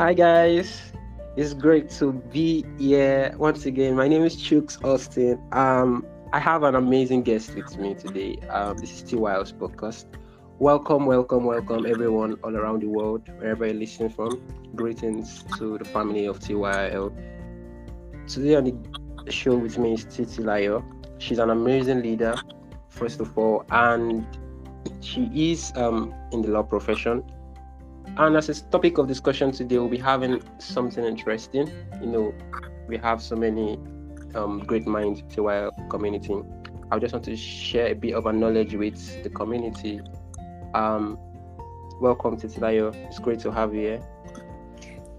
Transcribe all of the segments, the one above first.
Hi guys, it's great to be here once again. My name is Chooks Austin. Um, I have an amazing guest with me today. Um, this is TYL's podcast. Welcome, welcome, welcome everyone all around the world, wherever you're listening from. Greetings to the family of TYL. Today on the show with me is Titilayo. She's an amazing leader, first of all, and she is um, in the law profession and as a topic of discussion today, we'll be having something interesting. You know, we have so many um, great minds to our community. I just want to share a bit of our knowledge with the community. Um, welcome to Tilayo. It's great to have you here.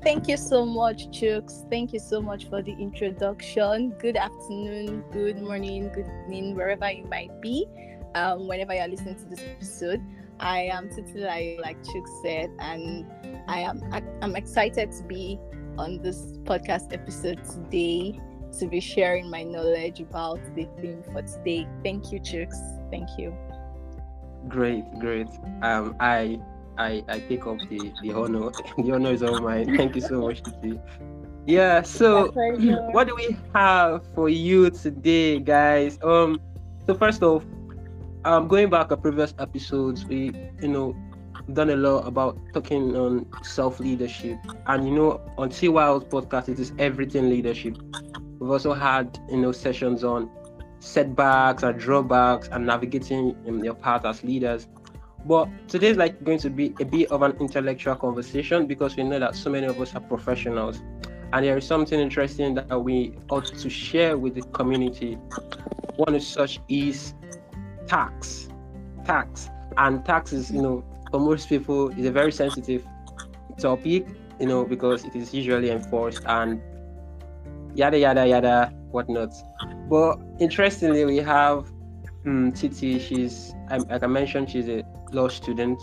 Thank you so much, Chooks. Thank you so much for the introduction. Good afternoon, good morning, good evening, wherever you might be, um, whenever you're listening to this episode. I am Titilayo, like Chooks said, and I am I'm excited to be on this podcast episode today to be sharing my knowledge about the theme for today. Thank you, Chooks. Thank you. Great, great. Um, I I I take up the the honor. the honor is all mine. Thank you so much, Titi. Yeah. So, what do we have for you today, guys? Um. So first off, um, going back a previous episodes, we you know done a lot about talking on self leadership, and you know on TYL's podcast it is everything leadership. We've also had you know sessions on setbacks and drawbacks and navigating in your path as leaders. But today's like going to be a bit of an intellectual conversation because we know that so many of us are professionals, and there is something interesting that we ought to share with the community. One of such is tax tax and taxes you know for most people is a very sensitive topic you know because it is usually enforced and yada yada yada whatnot. But interestingly we have um, titi she's like i mentioned she's a law student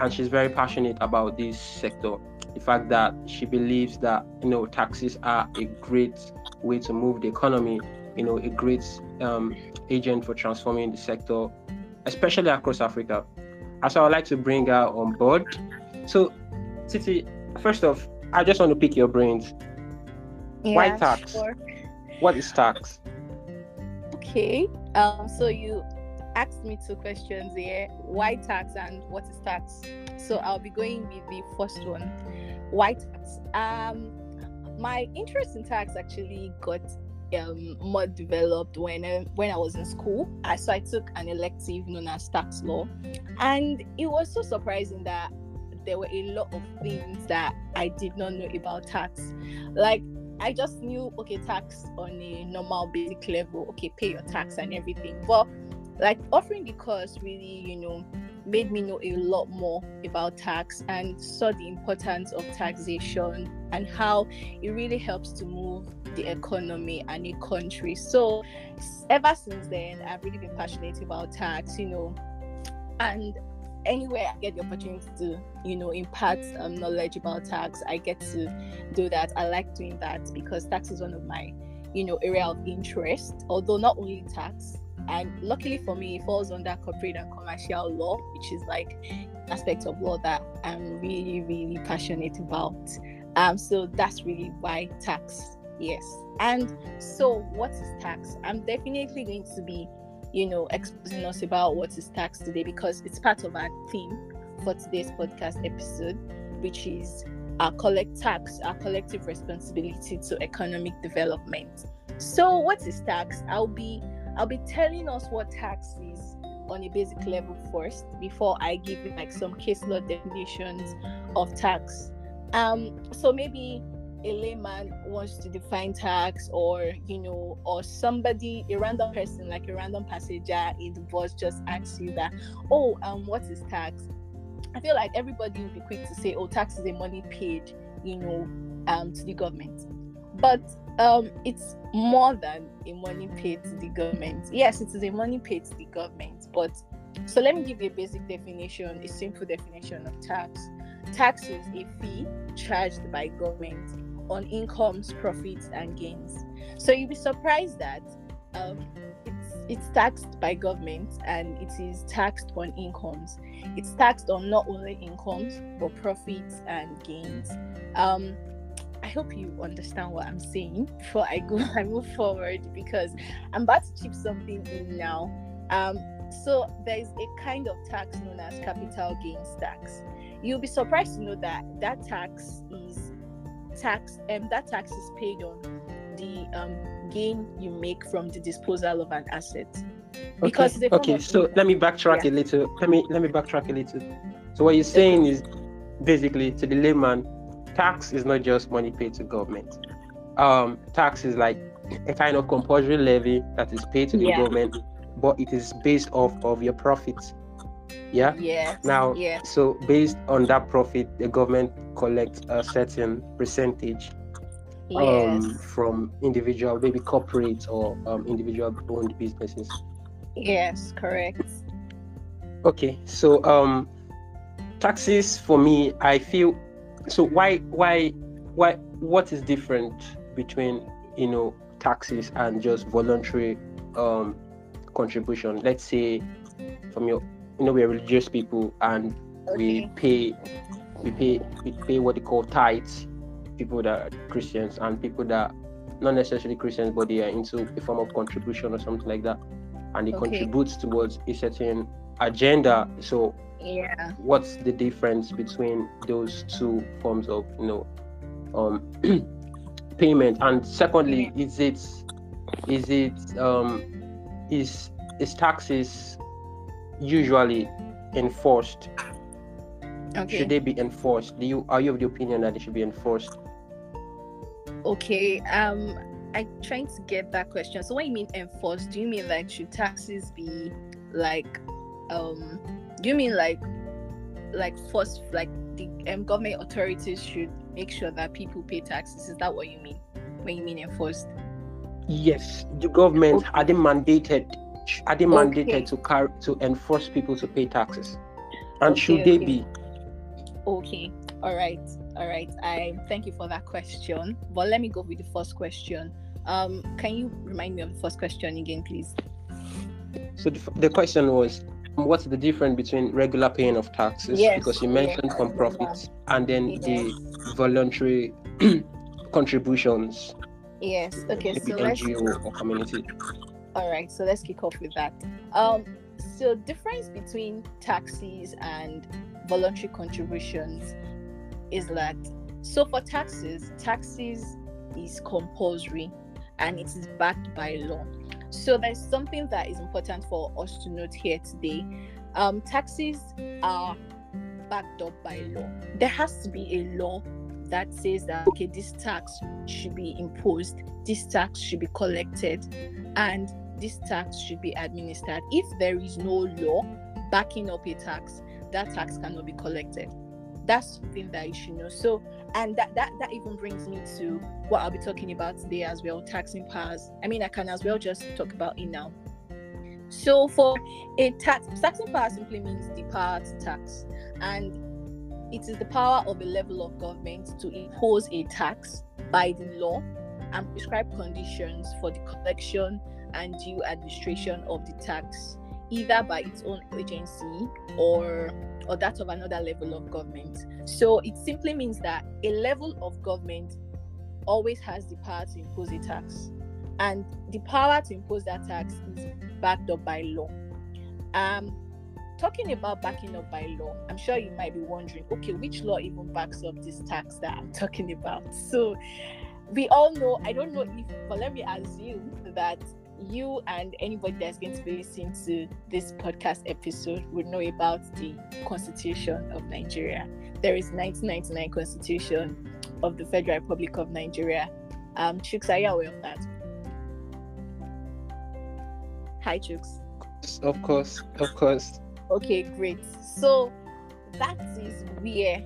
and she's very passionate about this sector. The fact that she believes that you know taxes are a great way to move the economy you know a great um, agent for transforming the sector, especially across Africa. So I'd like to bring her on board. So, Titi, first off, I just want to pick your brains. Yeah, Why tax? Sure. What is tax? Okay. Um. So you asked me two questions here: why tax and what is tax? So I'll be going with the first one. Why tax? Um, my interest in tax actually got um, more developed when I, when I was in school. I, so I took an elective known as tax law, and it was so surprising that there were a lot of things that I did not know about tax. Like I just knew okay, tax on a normal basic level, okay, pay your tax and everything. But like offering the course really, you know, made me know a lot more about tax and saw the importance of taxation and how it really helps to move the economy and a country. So ever since then, I've really been passionate about tax, you know, and anywhere I get the opportunity to, you know, impart um, knowledge about tax, I get to do that. I like doing that because tax is one of my, you know, area of interest. Although not only tax, and luckily for me, it falls under corporate and commercial law, which is like aspect of law that I'm really, really passionate about. Um, so that's really why tax Yes. And so, what is tax? I'm definitely going to be, you know, exposing us about what is tax today because it's part of our theme for today's podcast episode, which is our collect tax, our collective responsibility to economic development. So, what is tax? I'll be I'll be telling us what tax is on a basic level first before I give like some case law definitions of tax. Um, so maybe a layman wants to define tax or you know or somebody a random person like a random passenger in the bus just asks you that oh um what is tax i feel like everybody will be quick to say oh tax is a money paid you know um to the government but um it's more than a money paid to the government yes it is a money paid to the government but so let me give you a basic definition a simple definition of tax tax is a fee charged by government on incomes, profits, and gains. So you'll be surprised that um, it's it's taxed by government and it is taxed on incomes. It's taxed on not only incomes but profits and gains. Um, I hope you understand what I'm saying before I go I move forward because I'm about to chip something in now. Um, so there's a kind of tax known as capital gains tax. You'll be surprised to know that that tax is tax and um, that tax is paid on the um, gain you make from the disposal of an asset. Because okay, okay. so let me backtrack yeah. a little. Let me let me backtrack a little. So what you're saying is basically to the layman, tax is not just money paid to government. Um, tax is like a kind of compulsory levy that is paid to the yeah. government, but it is based off of your profits. Yeah. Yeah. Now, yeah. so based on that profit, the government collects a certain percentage um, yes. from individual, maybe corporate or um, individual owned businesses. Yes, correct. Okay, so um, taxes for me, I feel so. Why, why, why? What is different between you know taxes and just voluntary um contribution? Let's say from your, you know, we're religious people and okay. we pay, we pay, we pay what they call tithes people that are Christians and people that not necessarily Christians, but they are into a form of contribution or something like that, and it okay. contributes towards a certain agenda. So, yeah, what's the difference between those two forms of you know um payment? And secondly, is it is it um is is taxes usually enforced? Okay. Should they be enforced? Do you are you of the opinion that they should be enforced? Okay. Um, I'm trying to get that question. So, when you mean enforced do you mean like should taxes be like, um, you mean like, like force, like the um, government authorities should make sure that people pay taxes? Is that what you mean when you mean enforced? Yes, the government okay. are they mandated? Are they mandated okay. to carry to enforce people to pay taxes? And okay, should they be? Okay. All right all right i thank you for that question but let me go with the first question um can you remind me of the first question again please so the, the question was what's the difference between regular paying of taxes? Yes, because you mentioned yes, from profits and then yes. the voluntary contributions. Yes. Okay so ngo or community. All right so let's kick off with that. Um so difference between taxes and voluntary contributions is that so for taxes, taxes is compulsory and it is backed by law. So there's something that is important for us to note here today. Um, taxes are backed up by law. There has to be a law that says that okay, this tax should be imposed, this tax should be collected, and this tax should be administered. If there is no law backing up a tax, that tax cannot be collected that's something that you should know so and that that that even brings me to what i'll be talking about today as well taxing powers. I mean i can as well just talk about it now. So for a tax taxing power simply means the power to tax. And it is the power of a level of government to impose a tax by the law and prescribe conditions for the collection and due administration of the tax either by its own agency or or that of another level of government. So it simply means that a level of government always has the power to impose a tax. And the power to impose that tax is backed up by law. Um, talking about backing up by law, I'm sure you might be wondering, okay, which law even backs up this tax that I'm talking about? So we all know, I don't know if, but let me assume that you and anybody that's going to be listening to this podcast episode would know about the Constitution of Nigeria. There is 1999 Constitution of the Federal Republic of Nigeria. Um, Chooks, are you aware of that? Hi, Chooks. Of course, of course. Okay, great. So that is where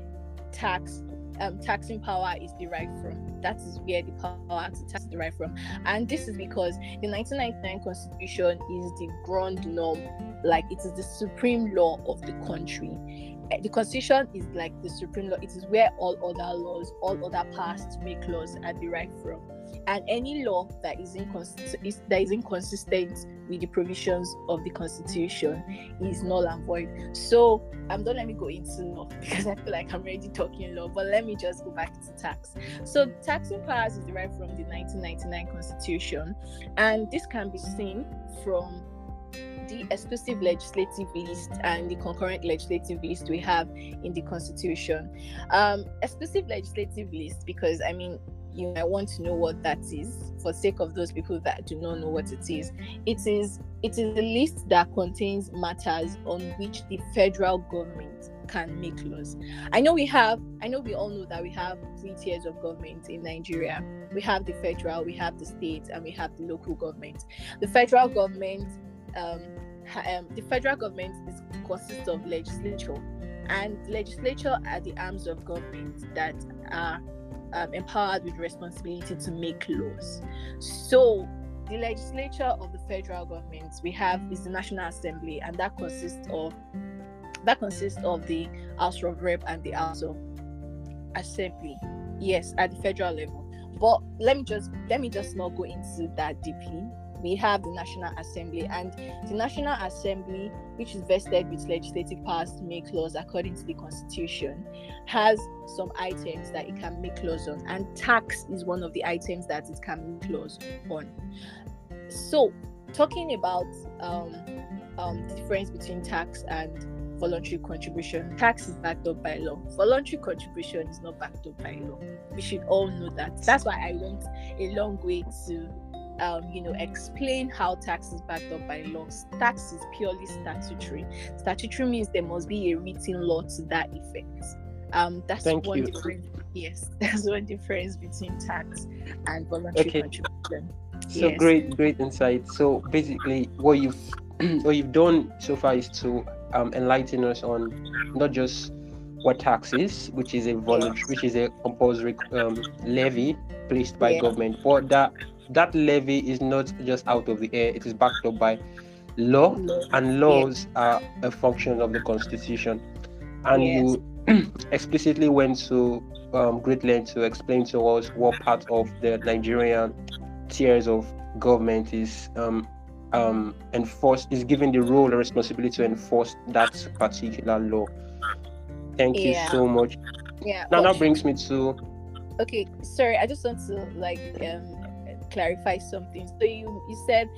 tax um, taxing power is derived from. That is where the power to tax is derived from. And this is because the 1999 Constitution is the ground norm, like it is the supreme law of the country. Eh, the Constitution is like the supreme law, it is where all other laws, all other powers to make laws are derived from. And any law that is, that is inconsistent with the provisions of the constitution is null and void. So um don't let me go into law because i feel like i'm already talking law but let me just go back to tax. So taxing powers is derived from the 1999 constitution and this can be seen from the exclusive legislative list and the concurrent legislative list we have in the constitution. Um exclusive legislative list because i mean you might want to know what that is for sake of those people that do not know what it is. It is it is a list that contains matters on which the federal government can make laws. I know we have i know we all know that we have three tiers of government in nigeria. We have the federal we have the state and we have the local government. The federal government um, um the federal government is consists of legislature and legislature are the arms of government that are um, empowered with responsibility to make laws. So the legislature of the federal government we have is the National Assembly, and that consists of that consists of the House of Rep and the House of Assembly. Yes, at the federal level. But let me just let me just not go into that deeply we have the National Assembly, and the National Assembly, which is vested with legislative powers to make laws according to the Constitution, has some items that it can make laws on, and tax is one of the items that it can make laws on. So, talking about um, um, the difference between tax and voluntary contribution. Tax is backed up by law. Voluntary contribution is not backed up by law. We should all know that. That's why I went a long way to um, you know, explain how tax is backed up by laws. Tax is purely statutory. Statutory means there must be a written law to that effect. Um, that's Thank one you. difference. Yes, that's one difference between tax and voluntary Okay. contribution. So Yes. great, great insight. So basically, what you've what you've done so far is to um, enlighten us on not just what tax is, which is a voluntary, which is a compulsory um, levy placed by Yeah. government, but that that levy is not just out of the air; it is backed up by law, and laws are a function of the constitution. And Yes. you explicitly went to um, great length to explain to us what part of the Nigerian tiers of government is um, um, enforced is given the role and responsibility to enforce that particular law. Thank you so much. Yeah. Now but- that brings me to okay sorry i just want to like um clarify something so you you said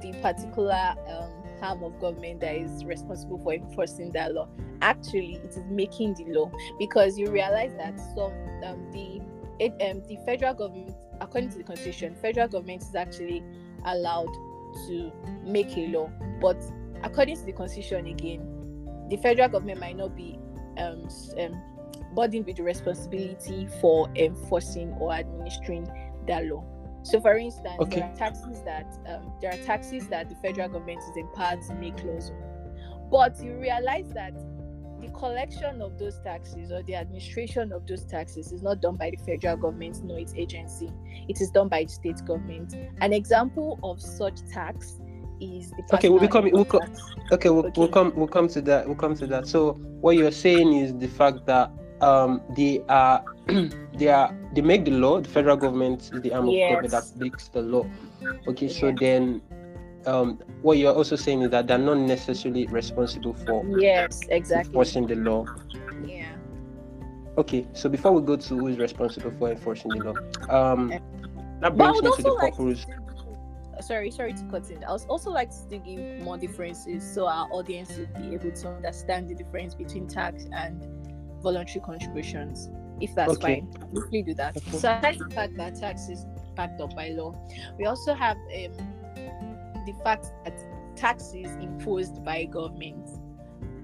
the particular um arm of government that is responsible for enforcing that law. Actually it is making the law because you realize that some um the it, um the federal government according to the constitution federal government is actually allowed to make a law. But according to the constitution again the federal government might not be um, um burdened with the responsibility for enforcing or administering that law. So, for instance, Okay. there are taxes that um, there are taxes that the federal government is empowered to make laws on, but you realize that the collection of those taxes or the administration of those taxes is not done by the federal government nor its agency. It is done by the state government. An example of such tax is the Okay, we'll be coming- we'll co- okay, we'll, we'll come we'll come to that. We'll come to that. So what you're saying is the fact that um they are they are they make the law. The federal government is the arm of government Yes. that makes the law. Okay, so then um what you're also saying is that they're not necessarily responsible for Yes, exactly. enforcing the law. Yeah. Okay, so before we go to who is responsible for enforcing the law, um, Okay. that brings me to the like purpose. sorry, sorry to cut in. I would also like to give more differences so our audience would be able to understand the difference between tax and voluntary contributions. If that's Okay. fine, I'll quickly do that. Okay. So aside the fact that tax is backed up by law, we also have um, the fact that tax is imposed by government.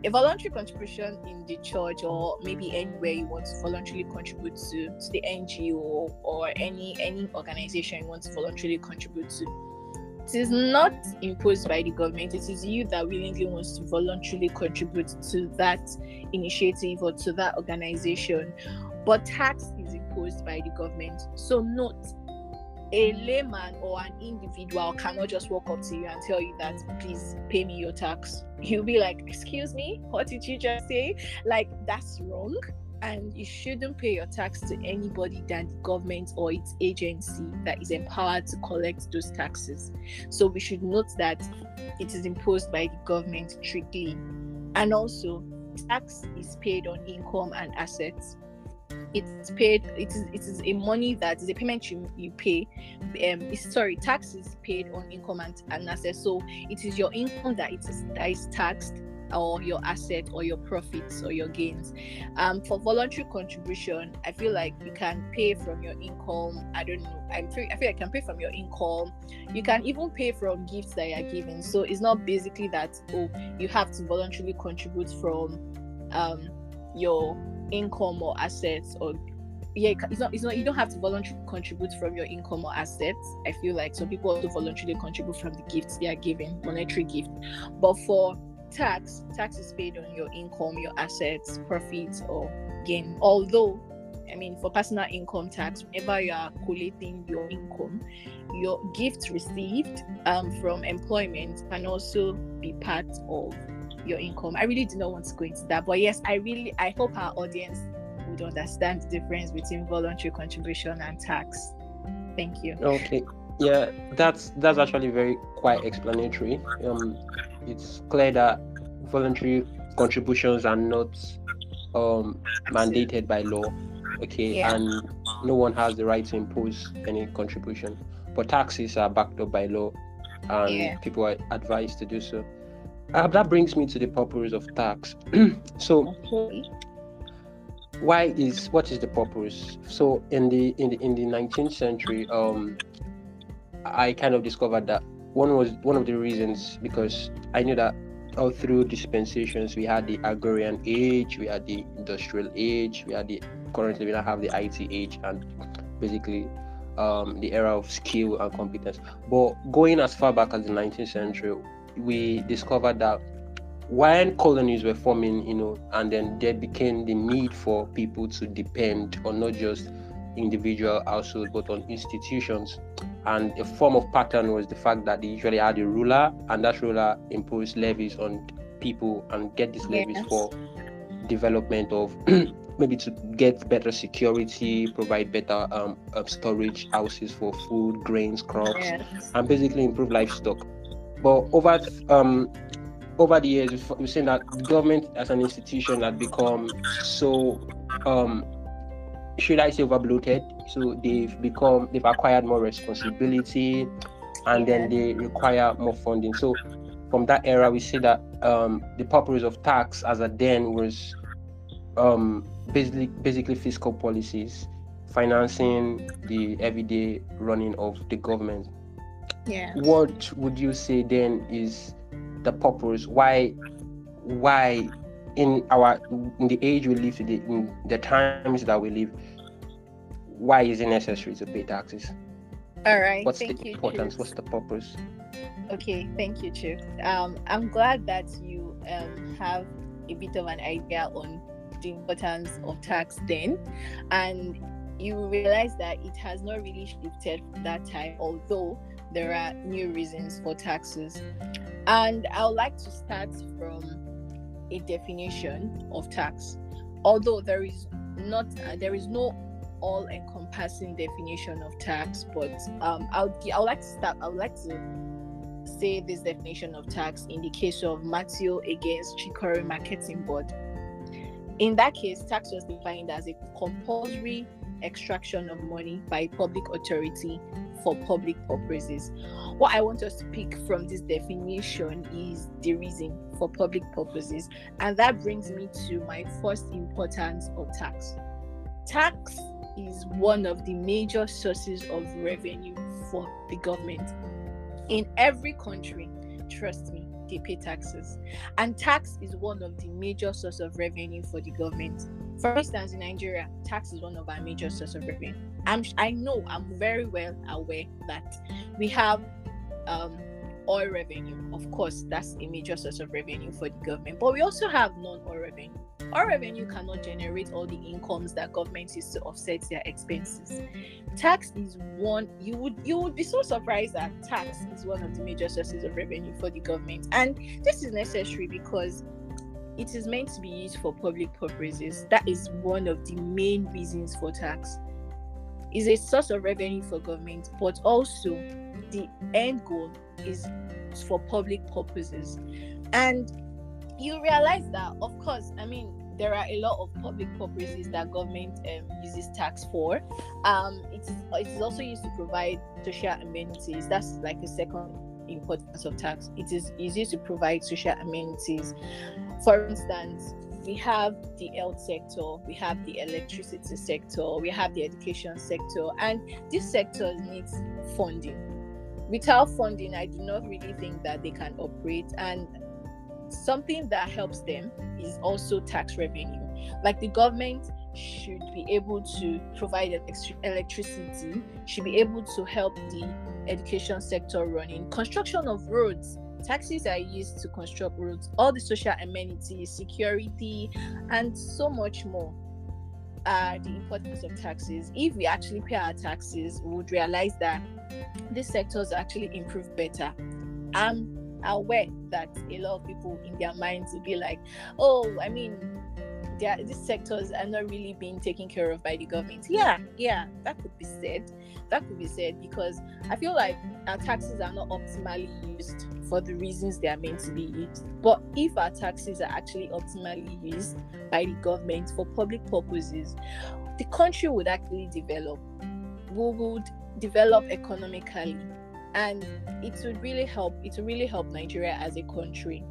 A voluntary contribution in the church or maybe anywhere you want to voluntarily contribute to, to the NGO or any any organization you want to voluntarily contribute to. It is not imposed by the government. It is you that willingly wants to voluntarily contribute to that initiative or to that organization. But tax is imposed by the government. So note a hmm. layman or an individual cannot just walk up to you and tell you that please pay me your tax. You'll be like, excuse me, what did you just say? Like that's wrong. and you shouldn't pay your tax to anybody than the government or its agency that is empowered to collect those taxes. So we should note that it is imposed by the government strictly. And also, tax is paid on income and assets. It's paid. It is. It is a money that is a payment you, you pay. Um, sorry, tax is paid on income and, and assets. So it is your income that it is that is taxed, or your asset or your profits or your gains. Um, for voluntary contribution, I feel like you can pay from your income. I don't know. I'm I feel I can pay from your income. You can even pay from gifts that you're given. So it's not basically that oh you have to voluntarily contribute from um your income or assets or yeah it's not it's not you don't have to voluntarily contribute from your income or assets i feel like. Some people also voluntarily contribute from the gifts they are given monetary gift. But for tax tax is paid on your income your assets profits or gain. Although i mean for personal income tax whenever you are collating your income your gifts received um, from employment can also be part of your income i really do not want to go into that but yes i really i hope our audience would understand the difference between voluntary contribution and tax thank you okay yeah that's that's actually very quite explanatory um it's clear that voluntary contributions are not um, mandated by law. Okay, yeah. and no one has the right to impose any contribution. But taxes are backed up by law, and yeah. people are advised to do so. Uh, that brings me to the purpose of tax. so, okay. why is what is the purpose? So, in the in the in the 19th century, um, I kind of discovered that one was one of the reasons because I knew that all through dispensations we had the agrarian age we had the industrial age we had the currently we now have the it age and basically um, the era of skill and competence but going as far back as the 19th century we discovered that when colonies were forming you know and then there became the need for people to depend on not just individual households but on institutions and a form of pattern was the fact that they usually had a ruler and that ruler imposed levies on people and get these levies yes. for development of maybe to get better security provide better um, uh, storage houses for food grains crops yes. and basically improve livestock but over um, over the years we've seen that government as an institution had become so um, should I say overbloated? So they've become they've acquired more responsibility, and then they require more funding. So from that era, we see that um, the purpose of tax as a then was um, basically basically fiscal policies, financing the everyday running of the government. Yeah. What would you say then is the purpose? Why why in our in the age we live today, in the times that we live, why is it necessary to pay taxes? All right. What's thank the you, importance? What's the purpose? Okay, thank you, Chief. Um, I'm glad that you um, have a bit of an idea on the importance of tax then, and you realize that it has not really shifted from that time, although there are new reasons for taxes. And I would like to start from a definition of tax although there is not uh, there is no all encompassing definition of tax but um i'll i would like to start i would like to say this definition of tax in the case of matthew against chicory marketing board in that case tax was defined as a compulsory extraction of money by public authority for public purposes. What I want us to pick from this definition is the reason for public purposes, and that brings me to my first importance of tax. Tax is one of the major sources of revenue for the government. In every country, trust me, they pay taxes. And tax is one of the major sources of revenue for the government. For instance, in Nigeria, tax is one of our major sources of revenue. I'm I know I'm very well aware that we have um, oil revenue. Of course, that's a major source of revenue for the government. But we also have non-oil revenue. Oil revenue cannot generate all the incomes that government uses to offset their expenses. Tax is one you would you would be so surprised that tax is one of the major sources of revenue for the government. And this is necessary because it is meant to be used for public purposes. That is one of the main reasons for tax. Is a source of revenue for government, but also the end goal is for public purposes. And you realize that, of course, I mean, there are a lot of public purposes that government um, uses tax for. Um, it is also used to provide social amenities. That's like a second importance of tax. It is easy to provide social amenities. For instance, we have the health sector, we have the electricity sector, we have the education sector, and these sectors need funding. Without funding, I do not really think that they can operate. And something that helps them is also tax revenue. Like the government should be able to provide electricity, should be able to help the education sector running, construction of roads. Taxes are used to construct roads, all the social amenities, security, and so much more are the importance of taxes. If we actually pay our taxes, we would realize that these sectors actually improve better. I'm aware that a lot of people in their minds will be like, oh, I mean, these sectors are not really being taken care of by the government. Yeah, yeah, that could be said. That could be said because I feel like our taxes are not optimally used for the reasons they are meant to be used. But if our taxes are actually optimally used by the government for public purposes, the country would actually develop. We would develop economically and it would really help it would really help nigeria as a country.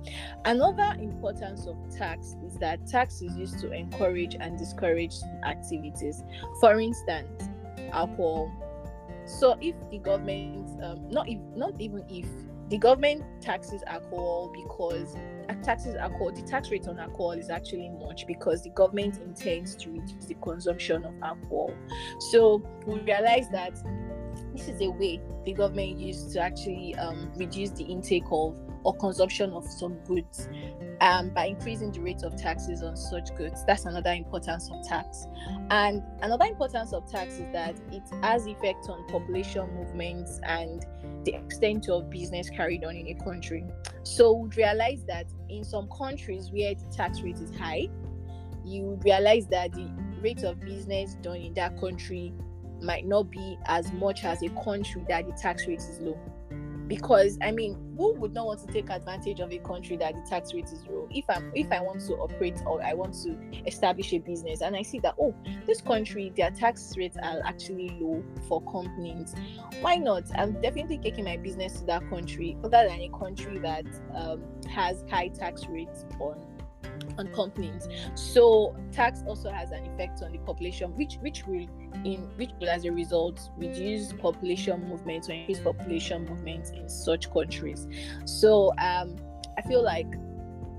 Another importance of tax is that tax is used to encourage and discourage activities. For instance alcohol. So if the government um, not if not even if the government taxes alcohol because uh, taxes alcohol the tax rate on alcohol is actually much because the government intends to reduce the consumption of alcohol. So we realize that this is a way the government used to actually um, reduce the intake of or consumption of some goods um, by increasing the rate of taxes on such goods. That's another importance of tax. And another importance of tax is that it has effect on population movements and the extent of business carried on in a country. So we realize that in some countries where the tax rate is high, you realize that the rate of business done in that country might not be as much as a country that the tax rate is low. Because I mean, who would not want to take advantage of a country that the tax rate is low? If I'm if I want to operate or I want to establish a business and I see that oh, this country their tax rates are actually low for companies, why not? I'm definitely taking my business to that country other than a country that um, has high tax rates on on companies. So tax also has an effect on the population, which which will in which will as a result reduce population movements or increase population movements in such countries. So um, I feel like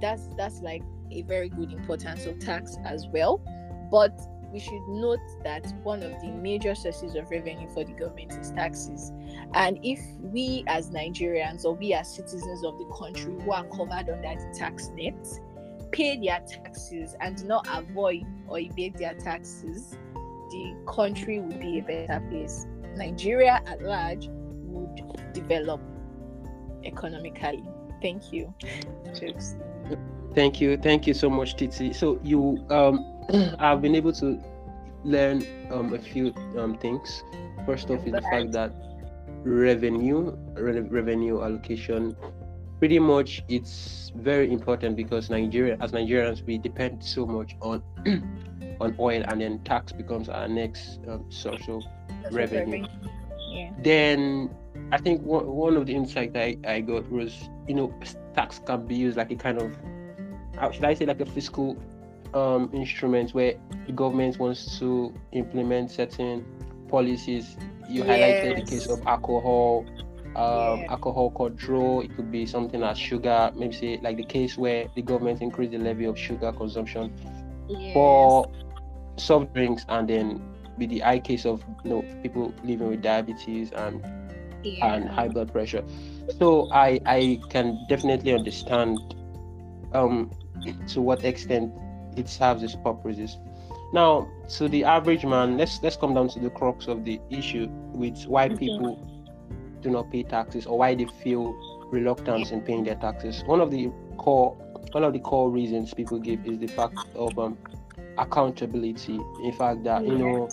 that's that's like a very good importance of tax as well. But we should note that one of the major sources of revenue for the government is taxes. And if we as Nigerians or we as citizens of the country who are covered under the tax net pay their taxes and do not avoid or evade their taxes, the country would be a better place. Nigeria at large would develop economically. Thank you. Cheers. Thank you. Thank you so much, Titi. So you um I've been able to learn um a few um things. First off is the fact that revenue re- revenue allocation pretty much it's very important because Nigeria, as Nigerians, we depend so much on on oil, and then tax becomes our next um, source of revenue. Yeah. Then I think one, one of the insights I, I got was you know tax can be used like a kind of how should I say like a fiscal um, instrument where the government wants to implement certain policies. You yes. highlighted the case of alcohol um, yeah. alcohol control. It could be something as sugar, maybe say like the case where the government increased the levy of sugar consumption yes. for soft drinks, and then with the high case of you know people living with diabetes and yeah. and high blood pressure. So I I can definitely understand um to what extent it serves its purposes. Now, to the average man, let's let's come down to the crux of the issue with why people do not pay taxes or why they feel reluctance in paying their taxes. One of the core one of the core reasons people give is the fact of um, accountability. In fact, that you know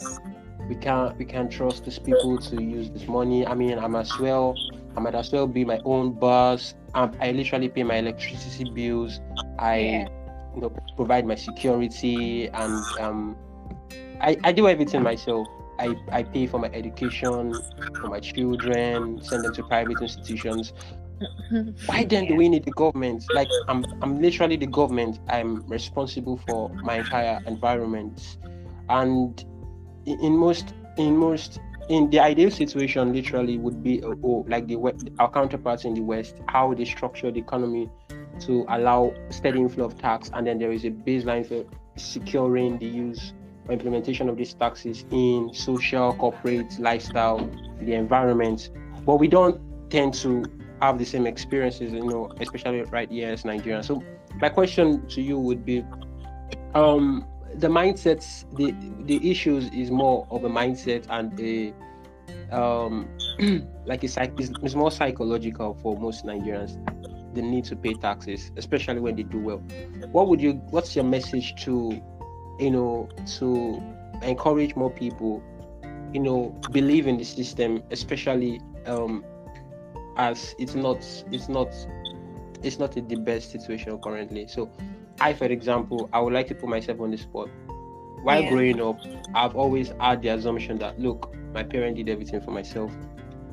we can't we can't trust these people to use this money. I mean, I might as well I might as well be my own boss. Um, I literally pay my electricity bills. I yeah. you know provide my security and um I, I do everything myself. I, I pay for my education for my children, send them to private institutions. Why then do we need the government? Like I'm I'm literally the government. I'm responsible for my entire environment. And in most in most in the ideal situation literally would be uh, oh, like the our counterparts in the west how they structure the economy to allow steady inflow of tax and then there is a baseline for securing the use or implementation of these taxes in social corporate lifestyle the environment but we don't tend to have the same experiences you know especially right here as nigerians so my question to you would be um the mindsets the the issues is more of a mindset and a um like it's like it's, more psychological for most nigerians the need to pay taxes especially when they do well. What would you what's your message to you know to encourage more people you know believe in the system especially um as it's not it's not it's not in the best situation currently so I, for example, I would like to put myself on the spot. While yeah. growing up, I've always had the assumption that look, my parent did everything for myself.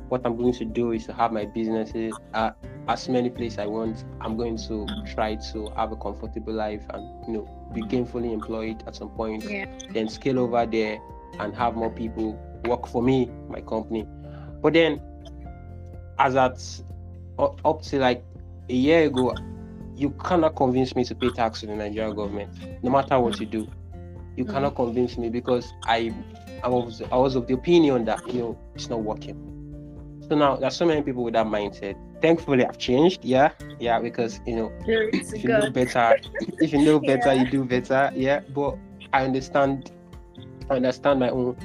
What I'm going to do is to have my businesses at as many places I want. I'm going to try to have a comfortable life and you know be gainfully employed at some point. Yeah. Then scale over there and have more people work for me, my company. But then, as at up to like a year ago, you cannot convince me to pay tax to the Nigerian government, no matter what you do. You mm cannot convince me because I, I was, I was of the opinion that you know it's not working. So now there's so many people with that mindset. Thankfully, I've changed. Yeah, yeah, because you know, if you know better, if you know better, yeah. you do better. Yeah, but I understand, I understand my own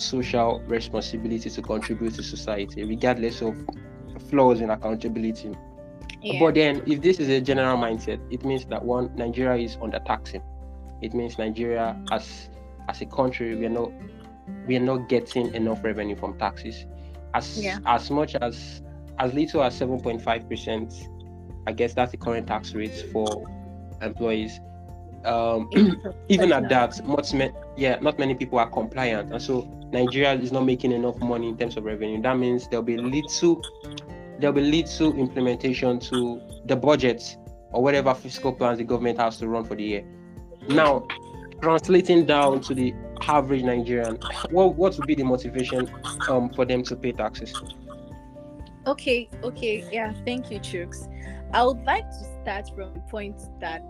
social responsibility to contribute to society, regardless of flaws in accountability. Yeah. But then, if this is a general mindset, it means that one, Nigeria is under taxing. It means Nigeria, as as a country, we are not we are not getting enough revenue from taxes. As yeah. as much as as little as seven point five percent, I guess that's the current tax rate for employees. Um, even at that, much yeah, not many people are compliant, and so Nigeria is not making enough money in terms of revenue. That means there'll be little there'll be little implementation to the budget or whatever fiscal plans the government has to run for the year. Now, translating down to the average Nigerian, what what would be the motivation um for them to pay taxes? Okay, okay, yeah, thank you, Chooks. I would like to start from the point that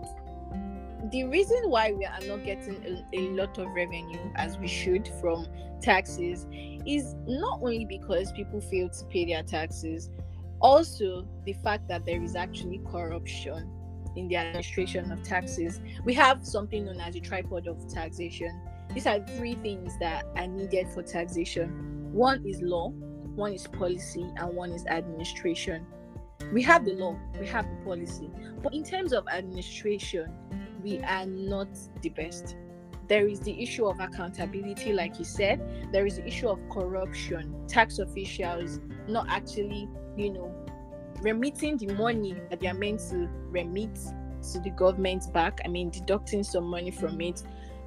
the reason why we are not getting a, a, lot of revenue as we should from taxes is not only because people fail to pay their taxes, also the fact that there is actually corruption in the administration of taxes. We have something known as a tripod of taxation. These are three things that are needed for taxation. One is law, one is policy, and one is administration. We have the law, we have the policy, but in terms of administration, we are not the best. There is the issue of accountability, like you said. There is the issue of corruption, tax officials not actually you know, remitting the money that they are meant to remit to the government back. I mean, deducting some money from it.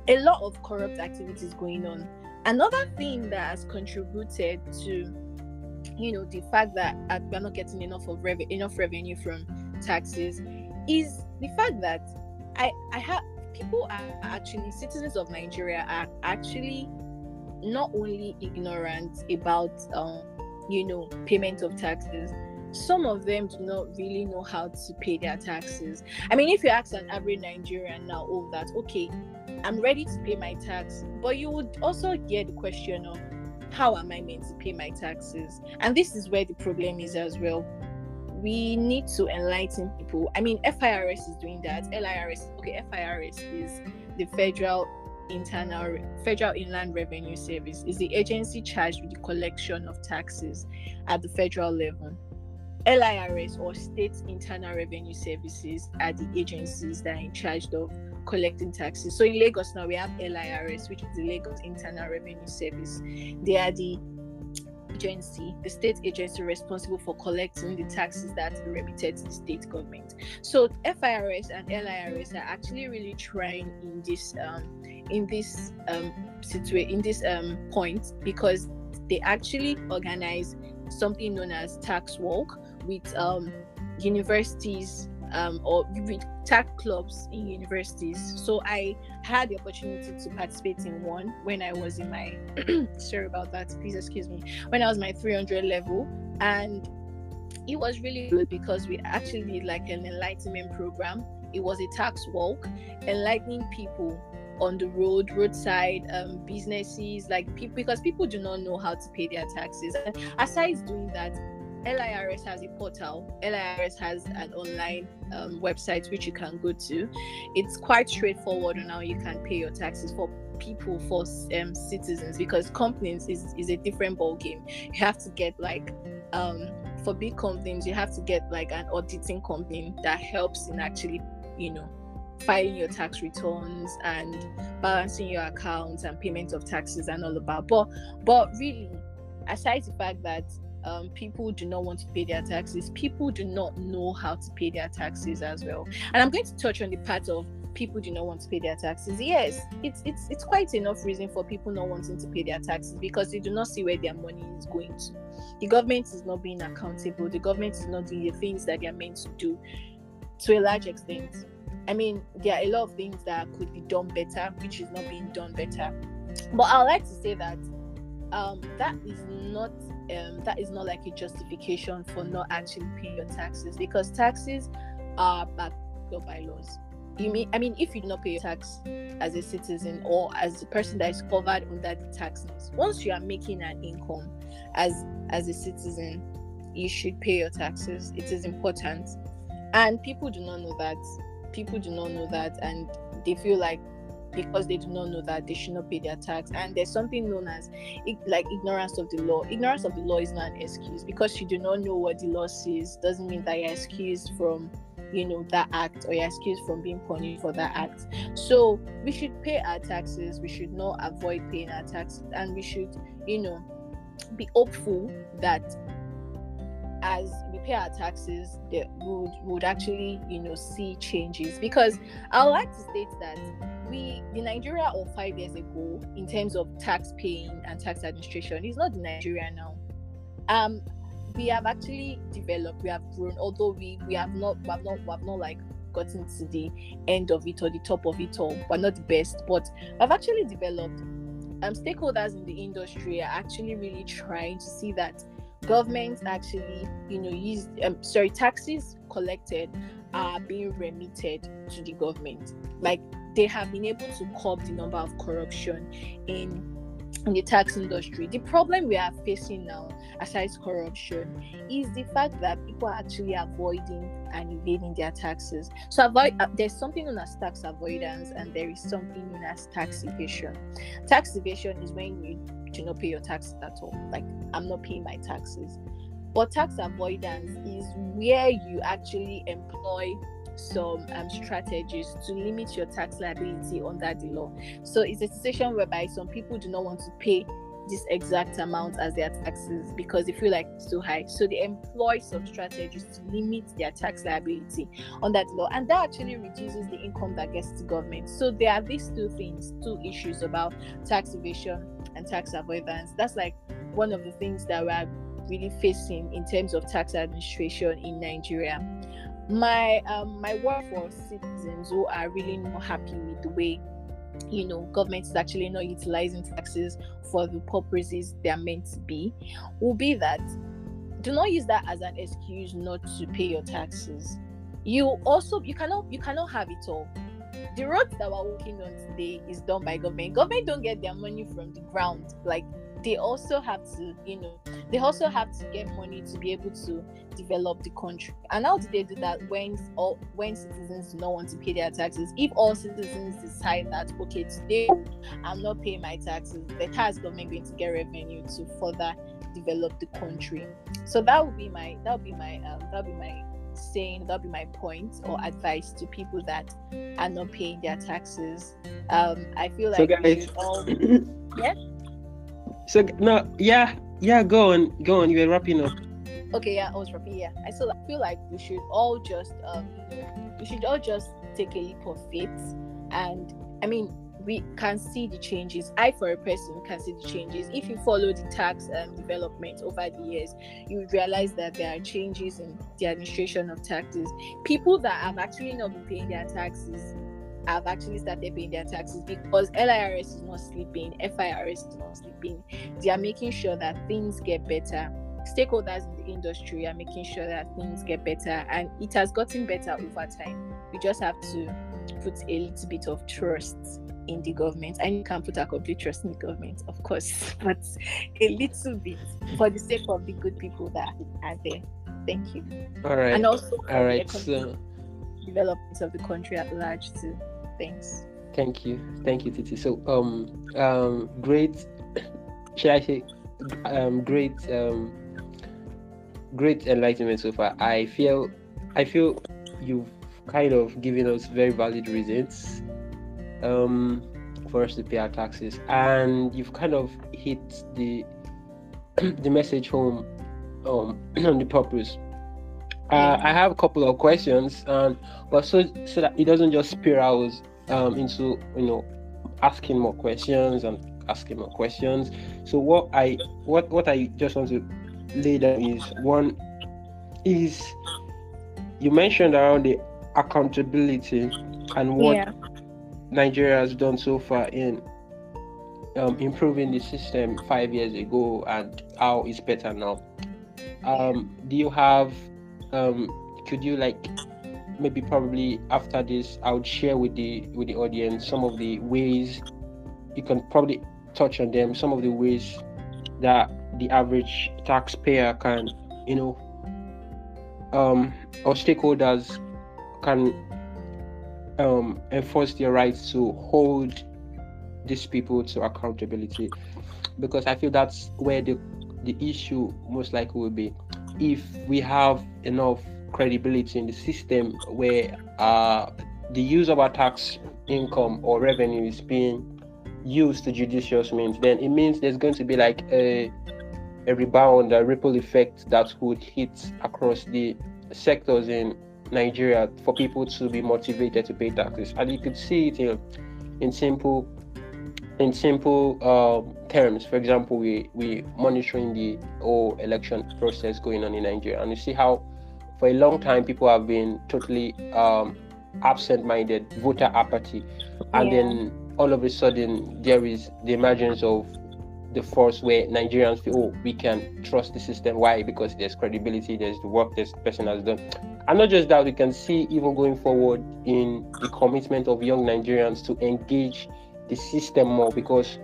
A lot of corrupt activities going on. Another thing that has contributed to, you know, the fact that uh, we're not getting enough of rev- enough revenue from taxes is the fact that I I have people are actually citizens of Nigeria are actually not only ignorant about um, you know, payment of taxes. Some of them do not really know how to pay their taxes. I mean, if you ask an average Nigerian now, all that, okay, I'm ready to pay my tax, but you would also get the question of how am I meant to pay my taxes? And this is where the problem is as well. We need to enlighten people. I mean, FIRS is doing that. LIRS, okay, FIRS is the Federal internal federal inland revenue service is the agency charged with the collection of taxes at the federal level LIRS or State Internal Revenue Services are the agencies that are in charge of collecting taxes. So in Lagos now we have LIRS, which is the Lagos Internal Revenue Service. They are the agency, the state agency responsible for collecting the taxes that are remitted to the state government. So FIRS and LIRS are actually really trying in this um, in this um, situation in this um, point because they actually organize something known as tax walk with um, universities um, or with tech clubs in universities. So I had the opportunity to participate in one when I was in my sorry about that, please excuse me. When I was my 300 level, and it was really good because we actually did like an enlightenment program. It was a tax walk, enlightening people on the road, roadside um, businesses, like people because people do not know how to pay their taxes. And aside doing that, LIRS has a portal. LIRS has an online um, website which you can go to. It's quite straightforward on how you can pay your taxes for people, for um, citizens, because companies is, is a different ball game. You have to get like um, for big companies, you have to get like an auditing company that helps in actually, you know, filing your tax returns and balancing your accounts and payment of taxes and all about. But but really, aside the fact that um, people do not want to pay their taxes. People do not know how to pay their taxes as well. And I'm going to touch on the part of people do not want to pay their taxes. Yes, it's it's it's quite enough reason for people not wanting to pay their taxes because they do not see where their money is going to. The government is not being accountable. The government is not doing the things that they are meant to do to a large extent. I mean, there are a lot of things that could be done better, which is not being done better. But I would like to say that um, that is not um, that is not like a justification for not actually paying your taxes because taxes are backed up by laws. You mean I mean if you do not pay your tax as a citizen or as a person that is covered under the tax laws, once you are making an income as as a citizen, you should pay your taxes. It is important. And people do not know that. People do not know that and they feel like because they do not know that they should not pay their tax. And there's something known as like ignorance of the law. Ignorance of the law is not an excuse because you do not know what the law says doesn't mean that you're excused from you know that act or you're excused from being punished for that act. So we should pay our taxes. We should not avoid paying our taxes, and we should you know be hopeful that as we pay our taxes, that would would actually you know see changes. Because I would like to state that we the Nigeria of five years ago in terms of tax paying and tax administration is not the Nigeria now. Um, we have actually developed, we have grown, although we we have not we have not we have not like gotten to the end of it or the top of it all. We're not the best, but we've actually developed. Um, stakeholders in the industry are actually really trying to see that governments actually, you know, use um, sorry, taxes collected are being remitted to the government. Like they have been able to curb the number of corruption in in the tax industry. The problem we are facing now, aside corruption, is the fact that people are actually avoiding and evading their taxes. So avoid uh, there's something known as tax avoidance, and there is something known as tax evasion. Tax evasion is when you do not pay your taxes at all. Like I'm not paying my taxes. But tax avoidance is where you actually employ some um, strategies to limit your tax liability under the law. So it's a situation whereby some people do not want to pay this exact amount as their taxes because they feel like it's too high. So they employ some strategies to limit their tax liability under the law, and that actually reduces the income that gets to government. So there are these two things, two issues about tax evasion and tax avoidance. That's like one of the things that we're really facing in terms of tax administration in Nigeria my um my work for citizens who are really not happy with the way you know government is actually not utilizing taxes for the purposes they are meant to be will be that do not use that as an excuse not to pay your taxes. You also you cannot you cannot have it all. The roads that we're working on today is done by government. Government don't get their money from the ground like they also have to, you know, they also have to get money to be able to develop the country. And how do they do that when all when citizens do not want to pay their taxes? If all citizens decide that okay, today I'm not paying my taxes, the tax government going to get revenue to further develop the country. So that would be my that would be my um, that would be my saying that would be my point or advice to people that are not paying their taxes. Um, I feel like so guys, all... yeah. So no, yeah, yeah. Go on, go on. You were wrapping up. Okay, yeah, I was wrapping. Yeah, I still feel like we should all just um, we should all just take a leap of faith, and I mean, we can see the changes. I, for a person, can see the changes. If you follow the tax um, development over the years, you realize that there are changes in the administration of taxes. People that have actually not been paying their taxes have actually started paying their taxes because LIRS is not sleeping, FIRS is not sleeping. They are making sure that things get better. Stakeholders in the industry are making sure that things get better, and it has gotten better over time. We just have to put a little bit of trust in the government. And you can put a complete trust in the government, of course, but a little bit for the sake of the good people that are there. Thank you. All right. And also all right. So development of the country at large too. Thanks. Thank you. Thank you, Titi. So um um great should I say um great um great enlightenment so far. I feel I feel you've kind of given us very valid reasons um, for us to pay our taxes. And you've kind of hit the the message home um, on the purpose. Uh, I have a couple of questions, um, but so so that it doesn't just spiral um, into you know asking more questions and asking more questions. So what I what what I just want to lay down is one is you mentioned around the accountability and what yeah. Nigeria has done so far in um, improving the system five years ago and how it's better now. Um, do you have? Um, could you like maybe probably after this, I would share with the with the audience some of the ways you can probably touch on them. Some of the ways that the average taxpayer can, you know, um, or stakeholders can um, enforce their rights to hold these people to accountability because I feel that's where the the issue most likely will be if we have enough credibility in the system where uh, the use of our tax income or revenue is being used to judicious means then it means there's going to be like a a rebound a ripple effect that would hit across the sectors in Nigeria for people to be motivated to pay taxes. And you could see it in, in simple in simple um, terms. For example, we we monitoring the whole election process going on in Nigeria, and you see how for a long time people have been totally um, absent-minded, voter apathy, and then all of a sudden there is the emergence of the force where Nigerians feel, oh, we can trust the system. Why? Because there's credibility, there's the work this person has done. And not just that, we can see even going forward in the commitment of young Nigerians to engage the system more because,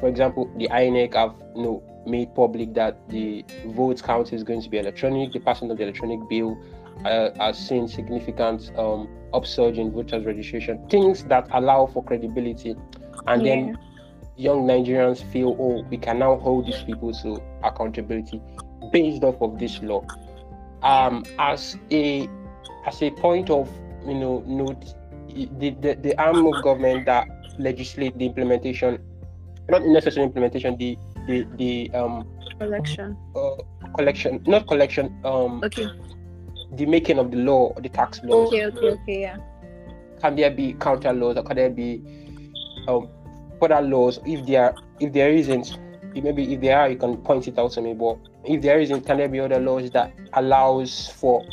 for example, the INEC have you know, made public that the vote count is going to be electronic. The passing of the electronic bill uh, has seen significant um, upsurge in voters registration, things that allow for credibility. And yeah. then young Nigerians feel, oh, we can now hold these people to accountability based off of this law. Um, as a as a point of you know note, the, the, the arm of government that legislate the implementation, not necessarily implementation, the the the um collection, uh, collection, not collection. Um, okay. The making of the law, the tax law. Okay, okay, okay, yeah. Can there be counter laws, or can there be um further laws if there if there isn't maybe if there are you can point it out to me but if there isn't can there be other laws that allows for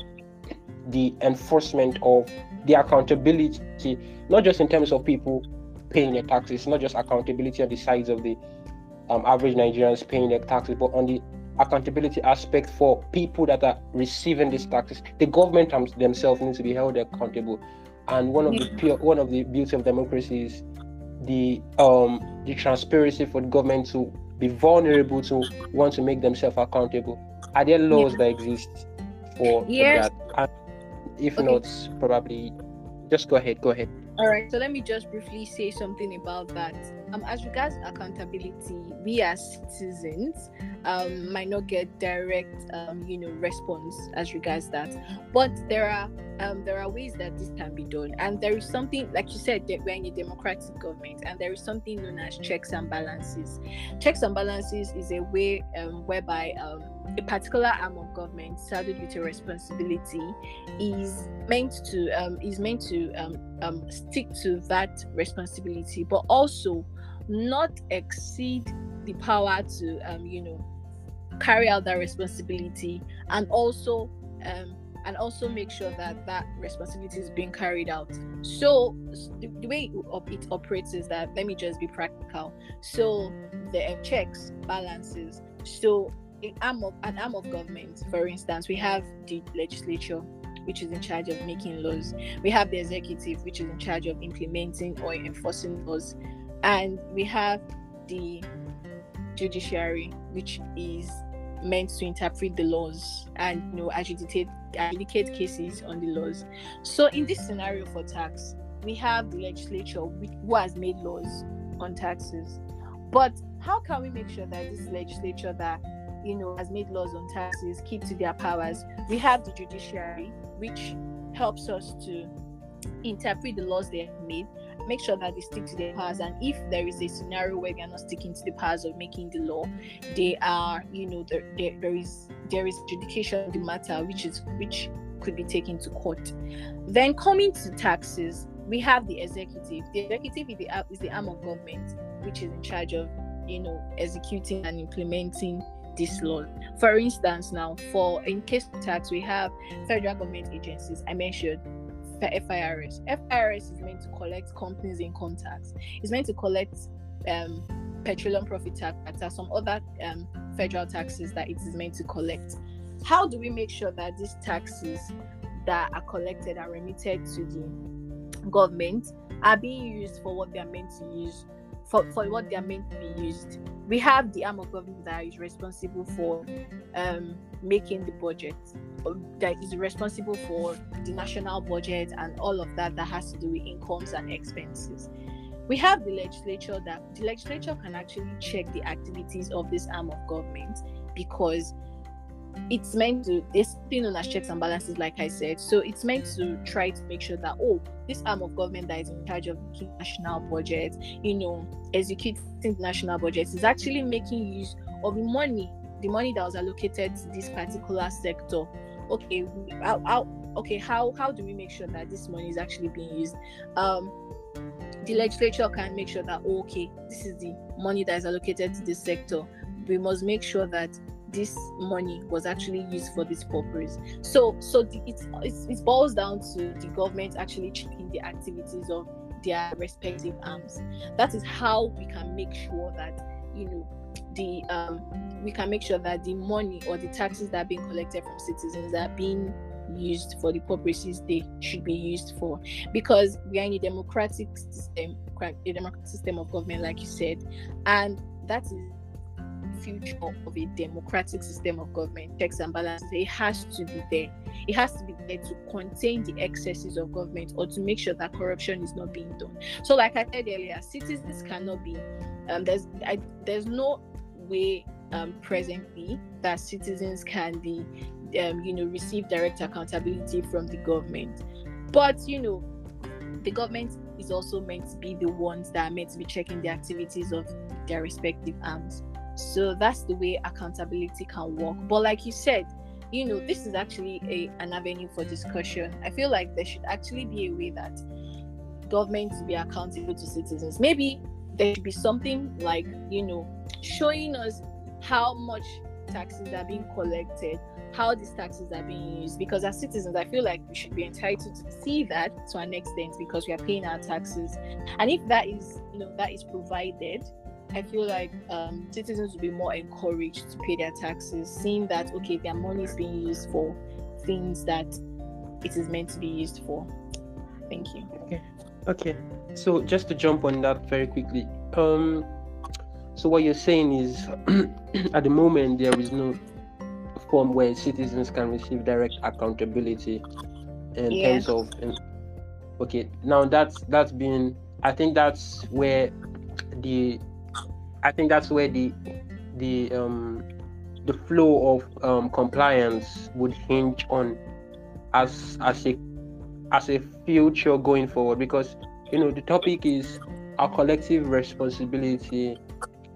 the enforcement of the accountability not just in terms of people paying their taxes not just accountability on the sides of the um, average nigerians paying their taxes but on the accountability aspect for people that are receiving these taxes the government themselves needs to be held accountable and one of the one of the beauty of democracy is the um the transparency for the government to be vulnerable to want to make themselves accountable. Are there laws yeah. that exist for, yes. for that? And if okay. not, probably just go ahead. Go ahead. All right. So let me just briefly say something about that. Um, as regards accountability, we as citizens um, might not get direct, um, you know, response as regards that. But there are um, there are ways that this can be done, and there is something like you said that we're in a democratic government, and there is something known as checks and balances. Checks and balances is a way um, whereby um, a particular arm of government saddled with a responsibility is meant to um, is meant to um, um, stick to that responsibility, but also not exceed the power to um, you know carry out that responsibility and also um, and also make sure that that responsibility is being carried out. So the, the way it operates is that let me just be practical. So the uh, checks balances. So arm of an arm of government for instance we have the legislature which is in charge of making laws we have the executive which is in charge of implementing or enforcing laws and we have the judiciary, which is meant to interpret the laws and you know adjudicate adjudicate cases on the laws. So in this scenario for tax, we have the legislature who has made laws on taxes. But how can we make sure that this legislature that you know has made laws on taxes keep to their powers? We have the judiciary, which helps us to interpret the laws they have made make sure that they stick to their powers. And if there is a scenario where they are not sticking to the powers of making the law they are you know there, there, there is there is adjudication of the matter which is which could be taken to court. Then coming to taxes we have the executive. The executive is the, is the arm of government which is in charge of you know executing and implementing this law. For instance, now for in case tax, we have federal government agencies. I mentioned FIRS. FIRS is meant to collect companies' income tax. It's meant to collect um, petroleum profit tax and some other um, federal taxes that it is meant to collect. How do we make sure that these taxes that are collected are remitted to the government are being used for what they are meant to use for, for what they are meant to be used? We have the arm of government that is responsible for um, making the budget that is responsible for the national budget and all of that that has to do with incomes and expenses. We have the legislature that the legislature can actually check the activities of this arm of government because it's meant to there's thing known as checks and balances, like I said. So it's meant to try to make sure that oh, this arm of government that is in charge of national budget, you know, executing national budget is actually making use of the money, the money that was allocated to this particular sector. Okay how, how okay how how do we make sure that this money is actually being used? Um the legislature can make sure that oh, okay this is the money that is allocated to this sector. We must make sure that this money was actually used for this purpose. So so the, it's, it's it boils down to the government actually checking the activities of their respective arms. That is how we can make sure that you know the um, we can make sure that the money or the taxes that are being collected from citizens are being used for the purposes they should be used for. Because we are in a democratic system a democratic system of government like you said and that is future of a democratic system of government checks and balances it has to be there it has to be there to contain the excesses of government or to make sure that corruption is not being done so like i said earlier citizens cannot be um, there's I, there's no way um, presently that citizens can be, um, you know, receive direct accountability from the government. But you know, the government is also meant to be the ones that are meant to be checking the activities of their respective arms. So that's the way accountability can work. But like you said, you know, this is actually a, an avenue for discussion. I feel like there should actually be a way that government to be accountable to citizens. Maybe there should be something like, you know, showing us how much taxes are being collected, how these taxes are being used. Because as citizens, I feel like we should be entitled to see that to an extent because we are paying our taxes. And if that is, you know, that is provided, I feel like um, citizens will be more encouraged to pay their taxes, seeing that okay, their money is being used for things that it is meant to be used for. Thank you. Okay. Okay. So just to jump on that very quickly, um, so what you're saying is, at the moment there is no form where citizens can receive direct accountability in yeah. terms of. In, okay, now that's that's been. I think that's where the. I think that's where the the um the flow of um, compliance would hinge on as as a as a future going forward. Because you know the topic is our collective responsibility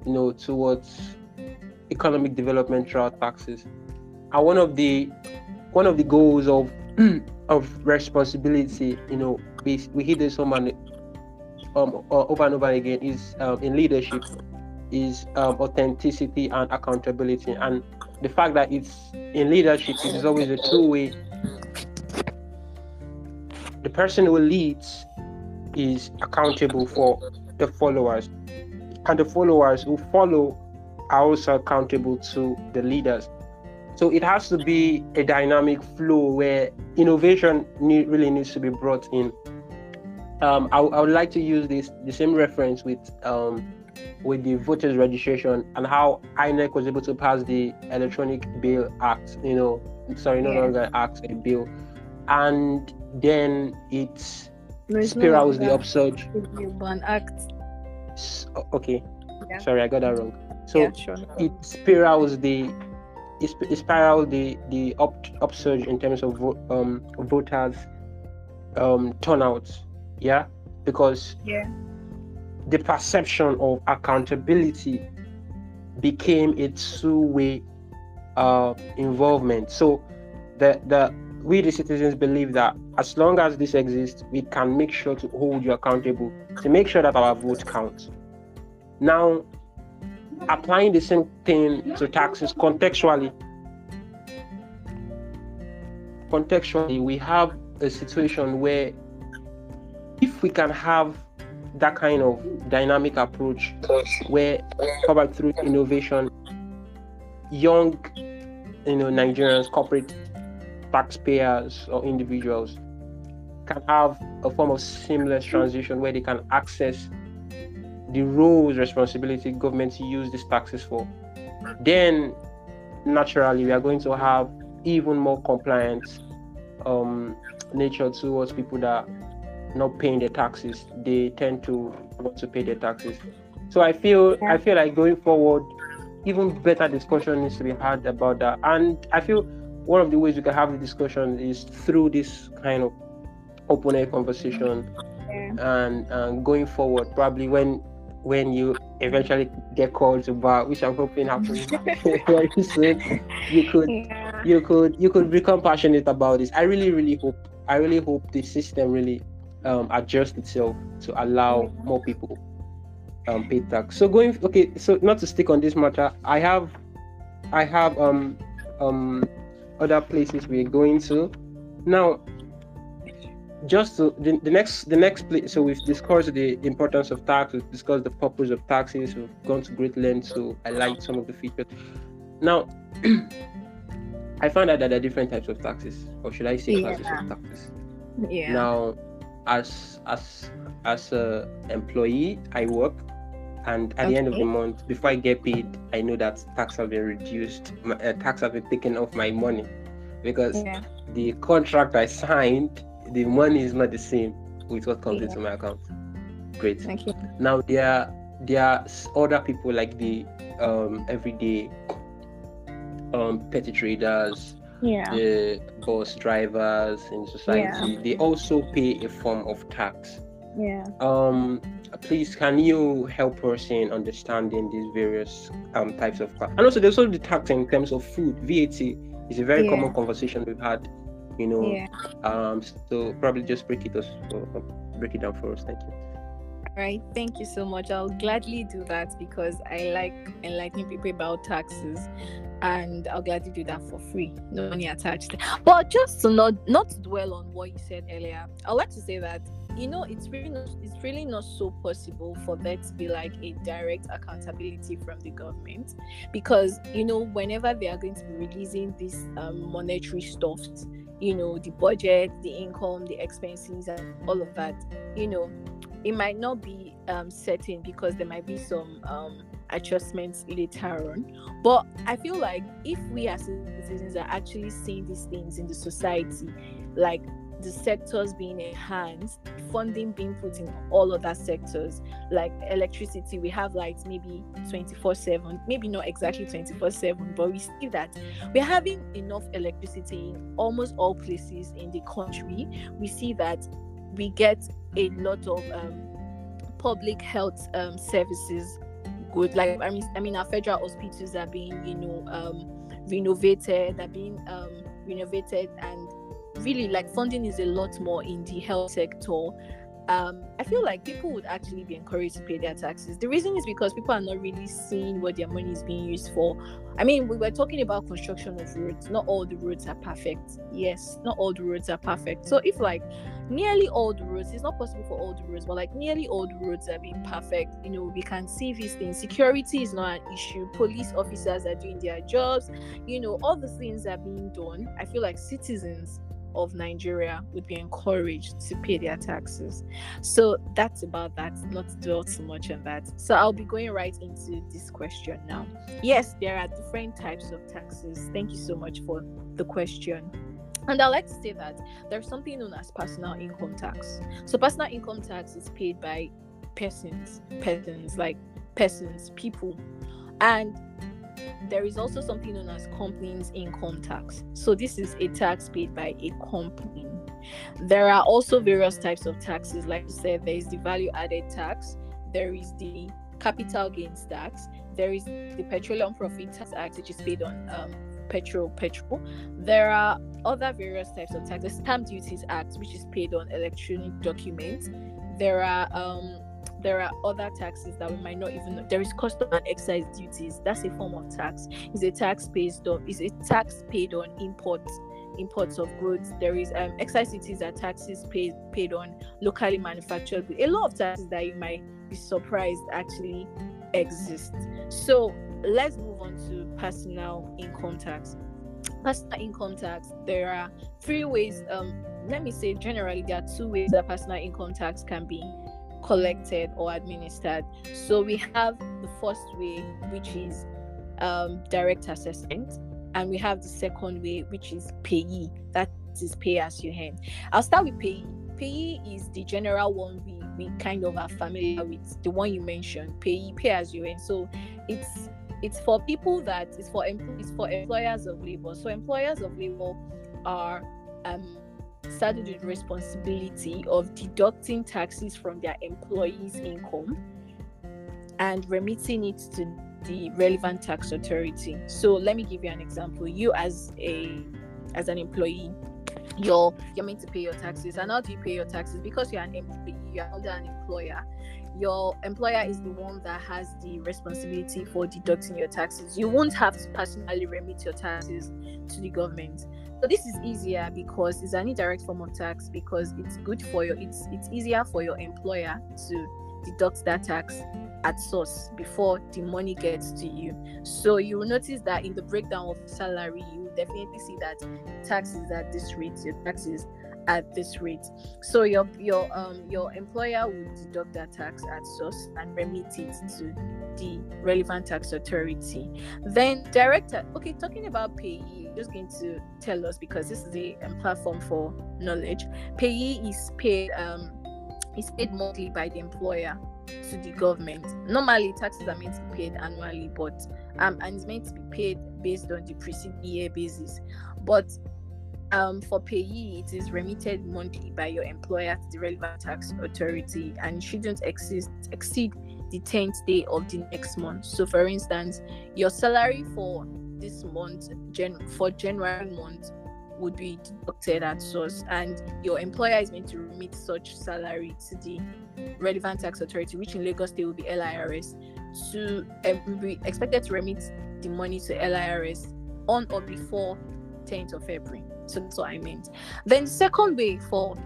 you know towards economic development through taxes. And one of the one of the goals of of responsibility you know we, we hear this so many um, over and over again is um, in leadership is um, authenticity and accountability. And the fact that it's in leadership it is always a two-way. The person who leads is accountable for the followers. And the followers who follow are also accountable to the leaders. So it has to be a dynamic flow where innovation need, really needs to be brought in. Um, I, I, would like to use this the same reference with um, with the voters registration and how INEC was able to pass the Electronic Bill Act. You know, sorry, no yeah. longer act, a bill, and then it spirals no the upsurge. Ban Act. Okay, yeah. sorry, I got that wrong. So yeah, sure. it spirals the it spirals the the up, upsurge in terms of vo- um, voters um, turnouts. Yeah, because yeah the perception of accountability became a two-way uh, involvement. So the the we the citizens believe that as long as this exists, we can make sure to hold you accountable to make sure that our vote counts. Now, applying the same thing to taxes contextually, contextually, we have a situation where if we can have that kind of dynamic approach where probably through innovation young you know nigerians corporate taxpayers or individuals can have a form of seamless transition where they can access the roles responsibility government use these taxes for. Then naturally we are going to have even more compliant um, nature towards people that not paying their taxes, they tend to want to pay their taxes. So I feel yeah. I feel like going forward, even better discussion needs to be had about that. And I feel one of the ways we can have the discussion is through this kind of open air conversation yeah. and, and going forward, probably when when you eventually get called to bar, which I'm hoping happens very soon, you could yeah. you could you could become passionate about this. I really, really hope I really hope the system really um, adjust itself to allow more people um, pay tax. So going okay, so not to stick on this matter, I have I have um um other places we're going to. Now just to, the, the next the next place so we've discussed the importance of tax, we've discussed the purpose of taxes, we've gone to great lengths to highlight some of the features. Now I found out that there are different types of taxes, or should I say yeah. classes of taxes. Yeah. Now as as as a employee i work and at okay. the end of the month before i get paid i know that tax have been reduced my, uh, tax have been taken off my money because yeah. the contract i signed the money is not the same with what comes yeah. into my account great thank you now there there are other people like the um everyday um petty traders yeah. the bus drivers in society, yeah. they also pay a form of tax. Yeah. Um, please, can you help us in understanding these various um types of tax? And also, there's also the tax in terms of food. VAT is a very yeah. common conversation we've had. You know. Yeah. Um. So probably just break it us, uh, break it down for us. Thank you. Right, thank you so much. I'll gladly do that because I like enlightening people about taxes and I'll gladly do that for free, no money attached. But just to not not dwell on what you said earlier, I'd like to say that you know it's really not it's really not so possible for there to be like a direct accountability from the government because you know whenever they are going to be releasing this um, monetary stuff you know the budget the income the expenses and all of that you know it might not be um, certain because there might be some um, adjustments later on. But I feel like if we as citizens are actually seeing these things in the society, like the sectors being enhanced, funding being put in all other sectors, like electricity. We have lights maybe 24 7, maybe not exactly 24 7, but we see that we're having enough electricity in almost all places in the country. We see that we get a lot of um, public health um, services good. Like I mean, I mean, our federal hospitals are being, you know, um, renovated. They're being um, renovated, and really, like funding is a lot more in the health sector um, I feel like people would actually be encouraged to pay their taxes. The reason is because people are not really seeing what their money is being used for. I mean, we were talking about construction of roads. Not all the roads are perfect. Yes, not all the roads are perfect. So if like nearly all the roads, it's not possible for all the roads, but like nearly all the roads are being perfect, you know, we can see these things. Security is not an issue. Police officers are doing their jobs. You know, all the things are being done. I feel like citizens of Nigeria would be encouraged to pay their taxes. So that's about that, not dwell too much on that. So I'll be going right into this question now. Yes, there are different types of taxes. Thank you so much for the question. And I like to say that there's something known as personal income tax. So personal income tax is paid by persons, persons like persons, people. And there is also something known as company's income tax. So this is a tax paid by a company. There are also various types of taxes. Like I said, there is the value added tax, there is the capital gains tax, there is the petroleum profit tax act, which is paid on um, petrol petrol. There are other various types of tax. The stamp duties act, which is paid on electronic documents. There are um, there are other taxes that we might not even know. There is custom and excise duties. That's a form of tax. It's a tax based on is a tax paid on imports imports of goods. There is um, excise duties are taxes paid paid on locally manufactured. A lot of taxes that you might be surprised actually exist. So let's move on to personal income tax. Personal income tax. There are three ways. Um, let me say generally there are two ways that personal income tax can be collected or administered. So we have the first way, which is um, direct assessment, and we have the second way, which is PAYE. That is pay as you earn. I'll start with PAYE. PAYE is the general one we we kind of are familiar with, the one you mentioned, PAYE, pay as you earn. So it's it's for people that it's for it's for employers of labor. So employers of labor are um, saddled with responsibility of deducting taxes from their employees' income and remitting it to the relevant tax authority. So let me give you an example. You as a as an employee, you're you're meant to pay your taxes. And how do you pay your taxes? Because you're an employee, you're under an employer. Your employer is the one that has the responsibility for deducting your taxes. You won't have to personally remit your taxes to the government. So this is easier because it's an indirect form of tax because it's good for your it's it's easier for your employer to deduct that tax at source before the money gets to you. So you will notice that in the breakdown of salary, you definitely see that taxes at this rate, your taxes at this rate. So your your um your employer will deduct that tax at source and remit it to the relevant tax authority. Then director, okay, talking about PAYE, just going to tell us because this is a um, platform for knowledge. PAYE is paid um is paid monthly by the employer to the government. Normally taxes are meant to be paid annually, but um and it's meant to be paid based on the preceding year basis. But um, for PAYE, it is remitted monthly by your employer to the relevant tax authority and shouldn't exist, exceed the 10th day of the next month. So, for instance, your salary for this month, Jan- for January month, would be deducted at source, and your employer is meant to remit such salary to the relevant tax authority, which in Lagos State will be LIRS, to uh, be expected to remit the money to LIRS on or before 10th of February. So that's what I meant. Then, second way for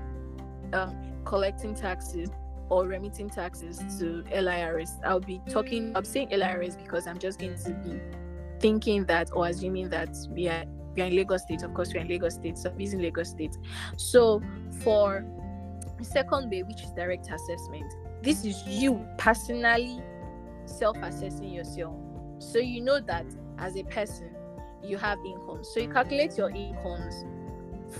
um, collecting taxes or remitting taxes to LIRS, I'll be talking, I'm saying LIRS because I'm just going to be thinking that or assuming that we are we are in Lagos State. Of course, we're in Lagos State, so I'm using Lagos State. So for second way, which is direct assessment, this is you personally self-assessing yourself. So you know that as a person, you have income. So you calculate your incomes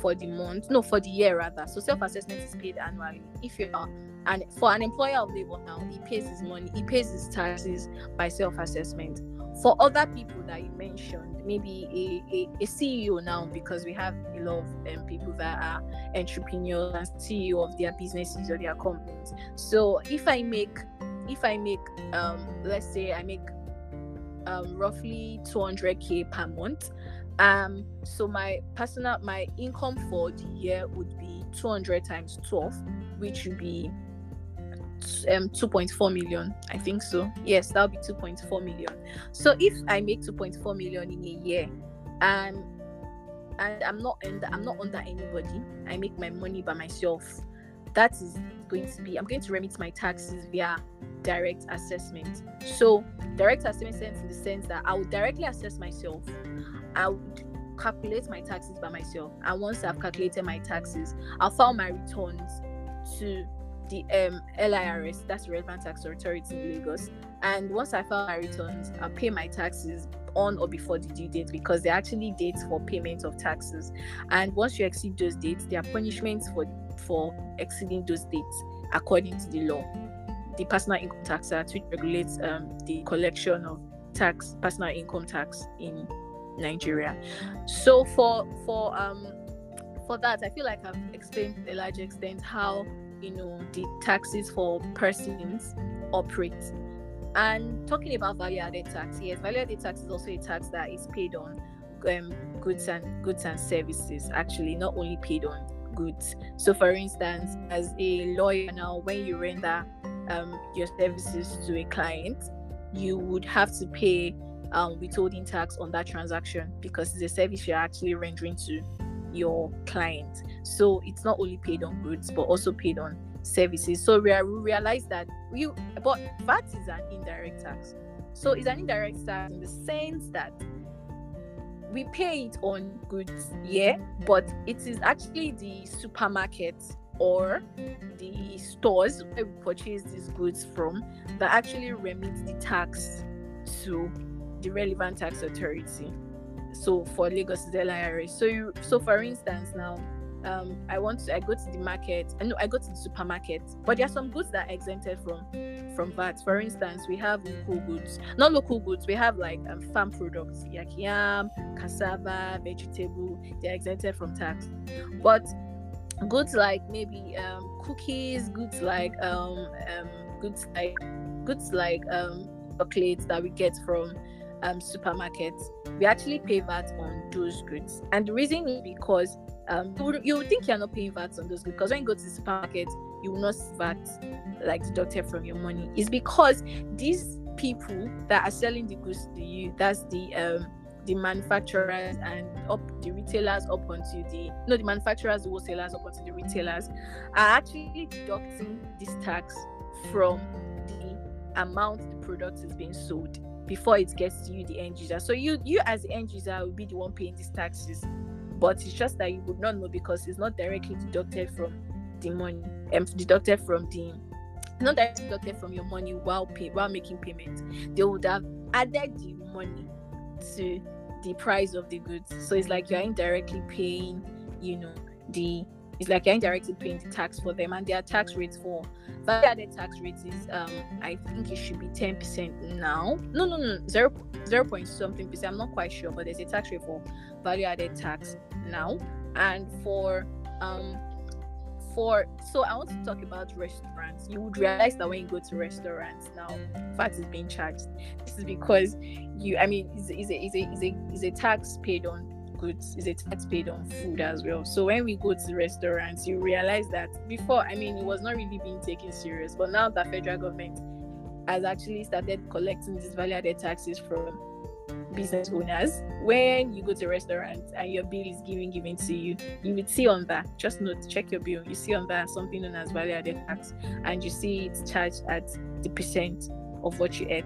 for the month, no, for the year rather. So self assessment is paid annually. If you are and for an employer of labor now, he pays his money, he pays his taxes by self assessment. For other people that you mentioned, maybe a, a, a CEO now, because we have a lot of um, people that are entrepreneurs and CEO of their businesses or their companies. So if I make, if I make, um, let's say I make um, roughly 200k per month, um, so my personal my income for the year would be 200 times 12, which would be um 2.4 million i think so. Yes that'll be 2.4 million. So if i make 2.4 million in a year and and i'm not under i'm not under anybody i make my money by myself that is going to be i'm going to remit my taxes via direct assessment. So direct assessment in the sense that i would directly assess myself. I would calculate my taxes by myself. And once i've calculated my taxes i'll file my returns to the um, LIRS, that's Relevant Tax Authority in Lagos. And once I file my returns, I pay my taxes on or before the due date because they're actually dates for payment of taxes. And once you exceed those dates, there are punishments for for exceeding those dates according to the law. The Personal Income Tax Act, which regulates um, the collection of tax, personal income tax in Nigeria. So for for um for that, I feel like I've explained to a large extent how you know the taxes for persons operate and talking about value added tax yes value added tax is also a tax that is paid on um, goods and goods and services actually not only paid on goods so for instance as a lawyer now when you render um, your services to a client you would have to pay um, withholding tax on that transaction because it's a service you're actually rendering to your client. So it's not only paid on goods but also paid on services. So we, realize that we but VAT is an indirect tax. So it's an indirect tax in the sense that we pay it on goods, yeah, but it is actually the supermarket or the stores where we purchase these goods from that actually remit the tax to the relevant tax authority so for Lagos is LIRS. So you so for instance now um I want to I go to the market I no I go to the supermarket, but there are some goods that are exempted from from VAT. For instance, we have local goods, not local goods, we have like um, farm products, like yam, cassava, vegetable, they're exempted from tax. But goods like maybe um, cookies, goods like um, um goods like goods like um chocolates that we get from um, supermarkets, we actually pay VAT on those goods. And the reason is because um, you, would, you would think you're not paying VAT on those goods because when you go to the supermarket, you will not see VAT like deducted from your money. It's because these people that are selling the goods to you, that's the um, the manufacturers and up the retailers up onto the no the manufacturers the wholesalers up onto the retailers are actually deducting this tax from the amount the product is being sold before it gets to you, the end user. So you you as the end user will be the one paying these taxes, but it's just that you would not know because it's not directly deducted from the money um, deducted from the not directly deducted from your money while pay while making payment. They would have added the money to the price of the goods. So it's like you're indirectly paying, you know, the it's like you're indirectly paying the tax for them and their tax rates for value added tax rates is um I think it should be 10% now. No no no zero zero point something percent. I'm not quite sure, but there's a tax rate for value added tax now. And for um for so I want to talk about restaurants. You would realize that when you go to restaurants now, VAT is being charged. This is because you I mean is is a is a is a is a tax paid on goods is a tax paid on food as well. So when we go to restaurants, you realize that before, I mean, it was not really being taken serious, but now the federal government has actually started collecting these value added taxes from business owners. When you go to a restaurant and your bill is given given to you, you would see on that. Just note, check your bill. You see on that something known as value added tax, and you see it's charged at the percent of what you ate.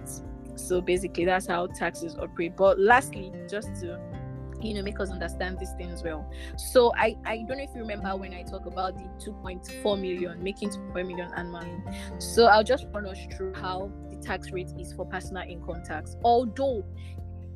So basically, that's how taxes operate. But lastly, just to you know make us understand these things well. So i i don't know if you remember when i talk about the 2.4 million making 2.4 million annually. So i'll just run us through how the tax rate is for personal income tax. Although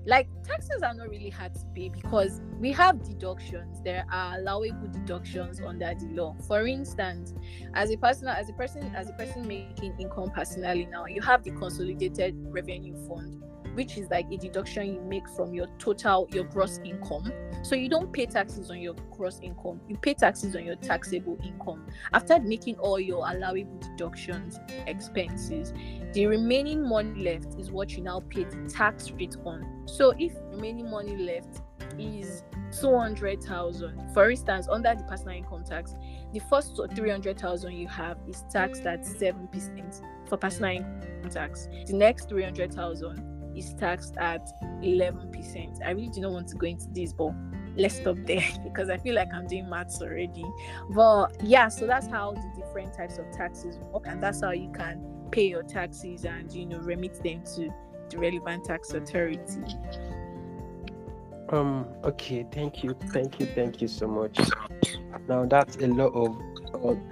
like taxes are not really hard to pay because we have deductions. There are allowable deductions under the law. For instance as a person as a person as a person making income personally now you have the consolidated revenue fund which is like a deduction you make from your total your gross income. So you don't pay taxes on your gross income you pay taxes on your taxable income. After making all your allowable deductions expenses the remaining money left is what you now pay the tax rate on. So if remaining money left is 200,000 for instance under the personal income tax the first 300,000 you have is taxed at 7% for personal income tax. The next 300,000 is taxed at 11%. I really do not want to go into this, but let's stop there because I feel like I'm doing maths already. But yeah, so that's how the different types of taxes work, and that's how you can pay your taxes and you know remit them to the relevant tax authority. Um. Okay. Thank you. Thank you. Thank you so much. Now that's a lot of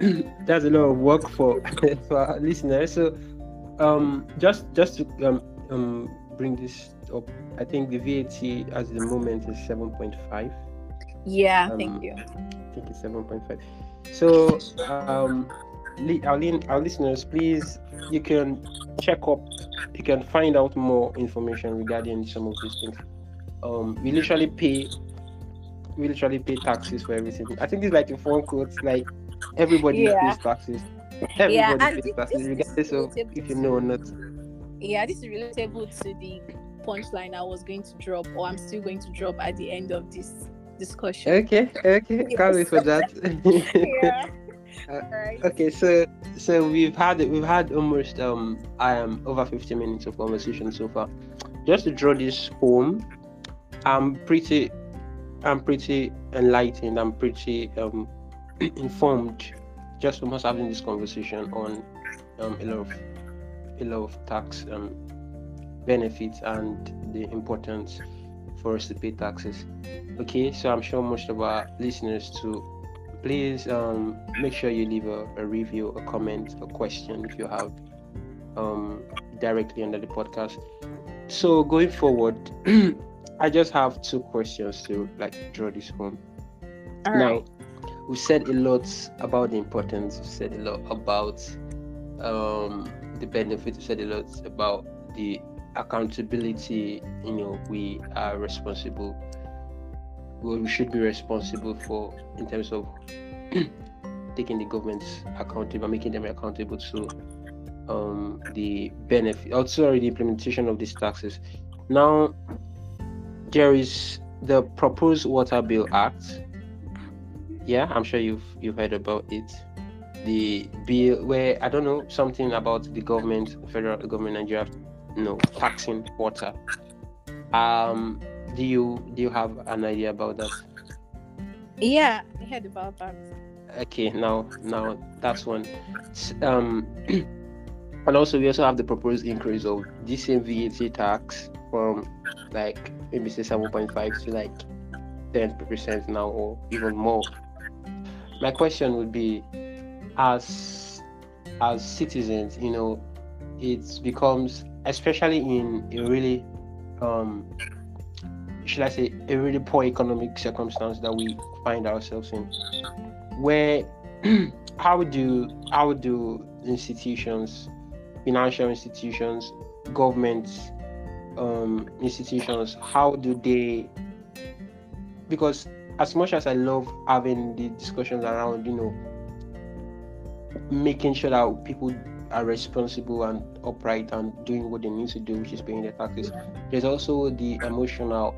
that's a lot of work for for our listeners. So, um, just just to um um bring this up. I think the VAT at the moment is 7.5. Yeah, um, thank you. I think it's 7.5. So, um, our, our listeners, please, you can check up, you can find out more information regarding some of these things. Um, we literally pay, we literally pay taxes for everything. I think it's like a phone quote, like everybody yeah. pays taxes. Everybody yeah, pays taxes, regardless of if you know or not yeah, this is relatable to the punchline I was going to drop, or I'm still going to drop at the end of this discussion. Okay, okay, yes. can't wait for that. yeah. Uh, right. Okay, so so we've had we've had almost um I am over 50 minutes of conversation so far. Just to draw this home, I'm pretty I'm pretty enlightened. I'm pretty um informed just from us having this conversation on um a lot of a lot of tax um, benefits and the importance for us to pay taxes. Okay, so I'm sure most of our listeners to please um, make sure you leave a, a, review, a comment, a question if you have um, directly under the podcast. So going forward, I just have two questions to like draw this home. All now, right. we said a lot about the importance. We said a lot about um, the benefit. said a lot about the accountability. You know, we are responsible. Well, we should be responsible for in terms of taking the government's accountable, making them accountable to um, the benefit, also the implementation of these taxes. Now, there is the proposed Water Bill Act. Yeah, I'm sure you've you've heard about it the bill where I don't know something about the government, federal government Nigeria, you know, taxing water. Um, do you do you have an idea about that? Yeah, I heard about that. Okay, now now that's one. Um, and also we also have the proposed increase of the same VAT tax from like maybe say seven point five to like ten percent now or even more. My question would be as as citizens, you know, it becomes especially in a really um should I say a really poor economic circumstance that we find ourselves in where how do how do institutions financial institutions governments um, institutions how do they because as much as i love having the discussions around you know making sure that people are responsible and upright and doing what they need to do, which is paying their taxes. There's also the emotional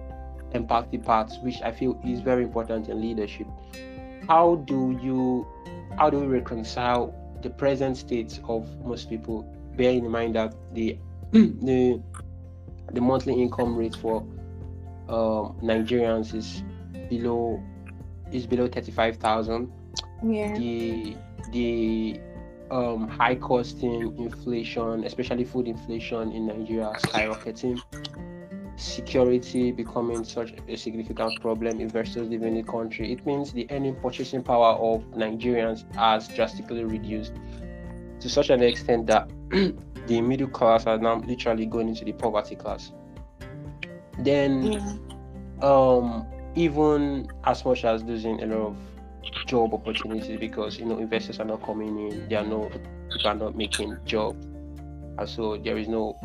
empathy part, which I feel is very important in leadership. How do you how do we reconcile the present state of most people, bearing in mind that the the the monthly income rate for um, Nigerians is below is below thirty five thousand. Yeah. The the um, high costing inflation, especially food inflation in Nigeria, skyrocketing, security becoming such a significant problem, investors leaving the country. It means the earning purchasing power of Nigerians has drastically reduced to such an extent that the middle class are now literally going into the poverty class. then Yeah. um even as much as losing a lot of job opportunities because you know investors are not coming in, they are not people are not making jobs, and so there is no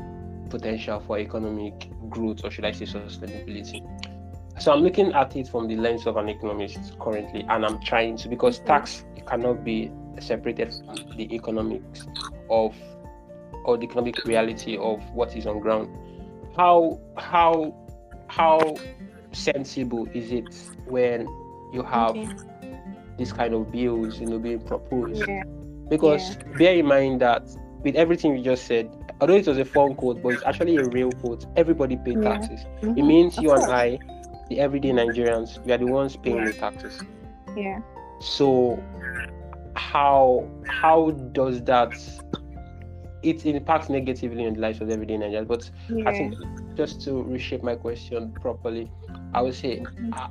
potential for economic growth, or should I say sustainability. So I'm looking at it from the lens of an economist currently, and I'm trying to because tax cannot be separated from the economics of or the economic reality of what is on ground. How how how sensible is it when you have Okay. This kind of bills, you know, being proposed? Yeah. Because bear in mind that with everything you just said, although it was a phone quote, but it's actually a real quote. Everybody pay Yeah. taxes. It Mhm. means you and. I, the everyday Nigerians, we are the ones paying the taxes. Yeah. So how how does that it impacts negatively on the lives of everyday Nigerians? But I think just to reshape my question properly, I would say Mhm. uh,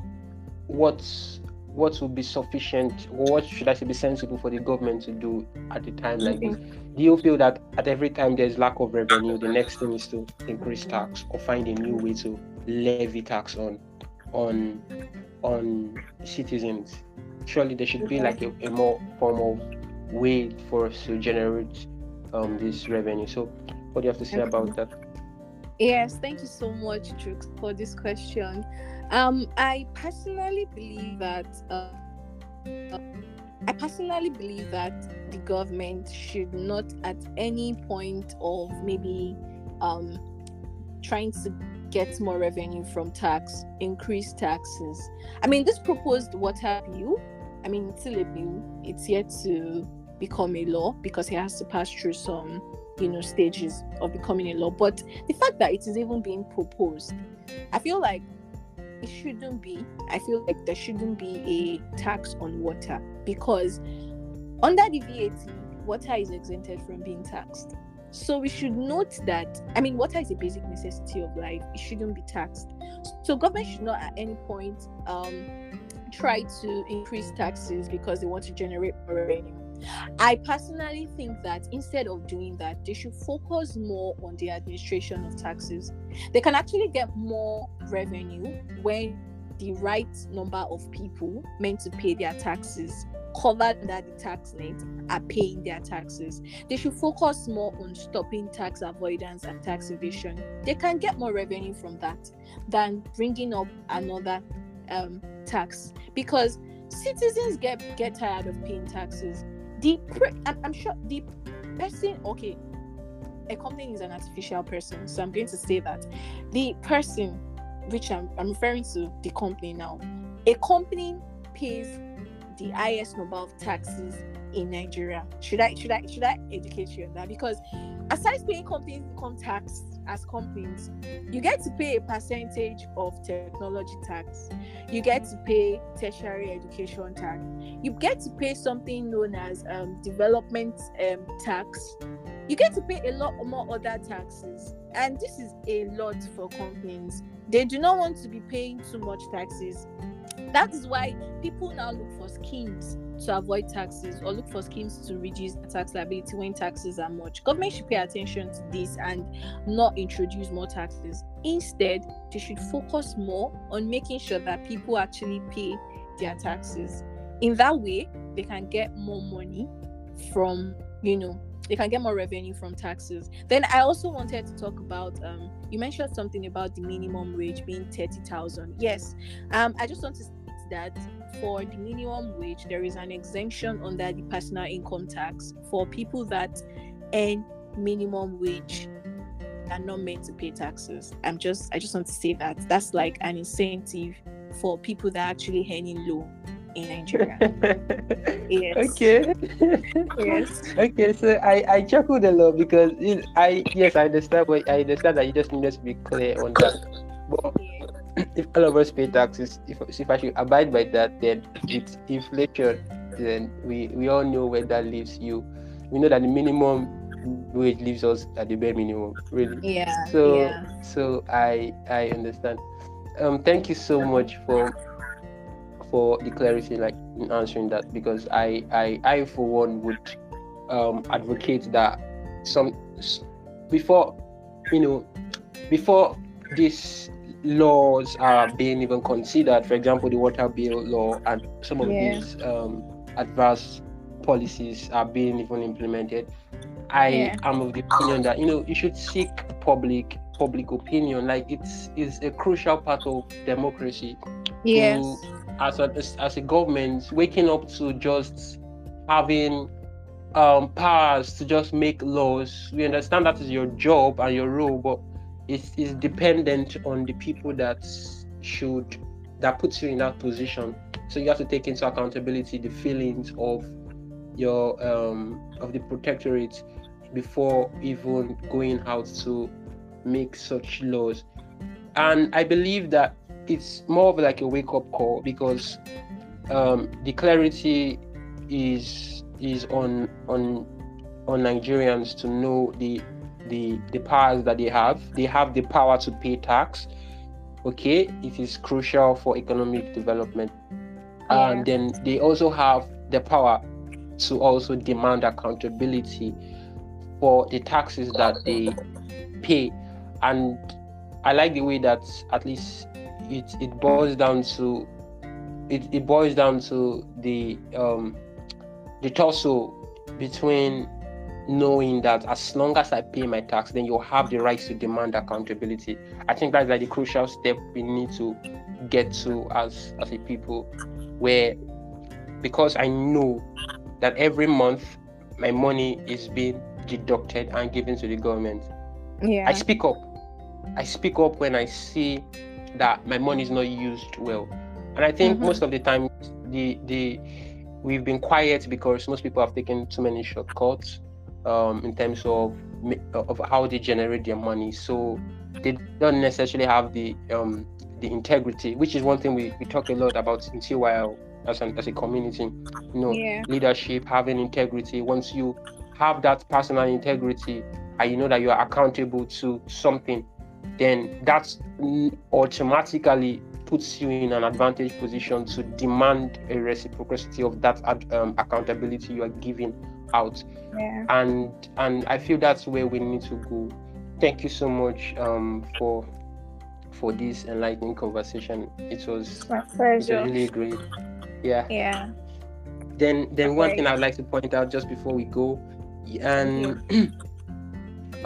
what's what would be sufficient or what should I say be sensible for the government to do at a time like this? Do you feel that at every time there's lack of revenue, the next thing is to increase tax or find a new way to levy tax on on on citizens? Surely there should be like a, a more form of way for us to generate um this revenue. So what do you have to say about that? Yes, thank you so much, Chooks, for this question. Um, I personally believe that uh, uh, I personally believe that the government should not at any point of maybe um trying to get more revenue from tax, increase taxes. I mean, this proposed water bill, I mean, it's still a bill. It's yet to become a law because it has to pass through some, you know, stages of becoming a law. But the fact that it is even being proposed, I feel like it shouldn't be. I feel like there shouldn't be a tax on water because under the VAT, water is exempted from being taxed. So we should note that I mean water is a basic necessity of life. It shouldn't be taxed. So government should not at any point um try to increase taxes because they want to generate more revenue. I personally think that instead of doing that, they should focus more on the administration of taxes. They can actually get more revenue when the right number of people meant to pay their taxes covered under the tax net are paying their taxes. They should focus more on stopping tax avoidance and tax evasion. They can get more revenue from that than bringing up another um, tax because citizens get get tired of paying taxes. The pre- I'm, I'm sure the person okay, a company is an artificial person, so I'm going to say that. The person, which I'm, I'm referring to the company now, a company pays the highest number of taxes in Nigeria. Should I should I should I educate you on that? Because aside paying companies income tax as companies, you get to pay a percentage of technology tax. You get to pay tertiary education tax. You get to pay something known as um, development um, tax. You get to pay a lot more other taxes, and this is a lot for companies. They do not want to be paying too much taxes. That is why people now look for schemes to avoid taxes or look for schemes to reduce tax liability when taxes are much. Government should pay attention to this and not introduce more taxes. Instead, they should focus more on making sure that people actually pay their taxes. In that way, they can get more money from, you know, they can get more revenue from taxes. Then I also wanted to talk about um you mentioned something about the minimum wage being 30,000. Yes. Um I just want to state that for the minimum wage there is an exemption under the personal income tax for people that earn minimum wage are not meant to pay taxes. I'm just I just want to say that that's like an incentive for people that are actually earning low in Nigeria. yes. Okay. Yes. okay, so I I chuckled a lot because it, I yes I understand but I understand that you just need us to be clear on that. But Yeah. if all of us pay taxes, if if I should abide by that, then it's inflation. Then we we all know where that leaves you. We know that the minimum wage leaves us at the bare minimum, really. Yeah. So yeah. so I I understand. Um, thank you so much for for the clarity, like in answering that, because I I I for one would um advocate that some before you know before these laws are being even considered. For example, the water bill law and some of Yeah. these um, adverse policies are being even implemented. I Yeah. am of the opinion that you know you should seek public public opinion. Like it's is a crucial part of democracy. Yes. To, as a as a government, waking up to just having um powers to just make laws. We understand that is your job and your role, but it's, dependent on the people that should that puts you in that position. So you have to take into accountability the feelings of your um of the protectorate before even going out to make such laws. And I believe that it's more of like a wake up call because um, the clarity is is on on on Nigerians to know the the the powers that they have. They have the power to pay tax. Okay, it is crucial for economic development. Yeah. And then they also have the power to also demand accountability for the taxes that they pay. And I like the way that at least it it boils down to it, it boils down to the um the tussle between knowing that as long as I pay my tax, then you'll have the right to demand accountability. I think that's like the crucial step we need to get to as as a people, where because I know that every month my money is being deducted and given to the government. Yeah. I speak up. I speak up when I see that my money is not used well. And I think Mhm. most of the time the the we've been quiet because most people have taken too many shortcuts um, in terms of of how they generate their money. So they don't necessarily have the um, the integrity, which is one thing we, we talk a lot about in TYL as an as a community. You know, yeah. leadership, having integrity. Once you have that personal integrity and you know that you are accountable to something, then that automatically puts you in an advantage position to demand a reciprocity of that um, accountability you are giving out. Yeah. And and I feel that's where we need to go. Thank you so much um, for for this enlightening conversation. It was it was really great. Yeah Yeah. then then one thing I'd like to point out just before we go, and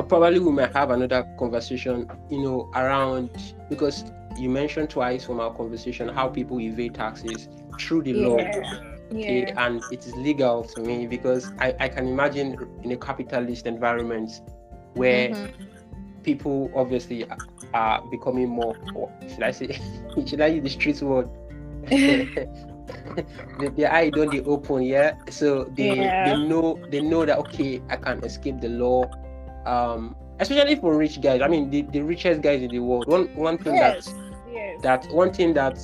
probably we might have another conversation, you know, around because you mentioned twice from our conversation how people evade taxes through the law. Yeah. Okay, Yeah. and it is legal to me because I, I can imagine in a capitalist environment where Mhm. people obviously are- are becoming more should I say should I use the street word? the, the eye don't they open, yeah. So they Yeah. they know they know that okay, I can escape the law. Um especially for rich guys. I mean the, the richest guys in the world. One one thing Yes. that Yes. that one thing that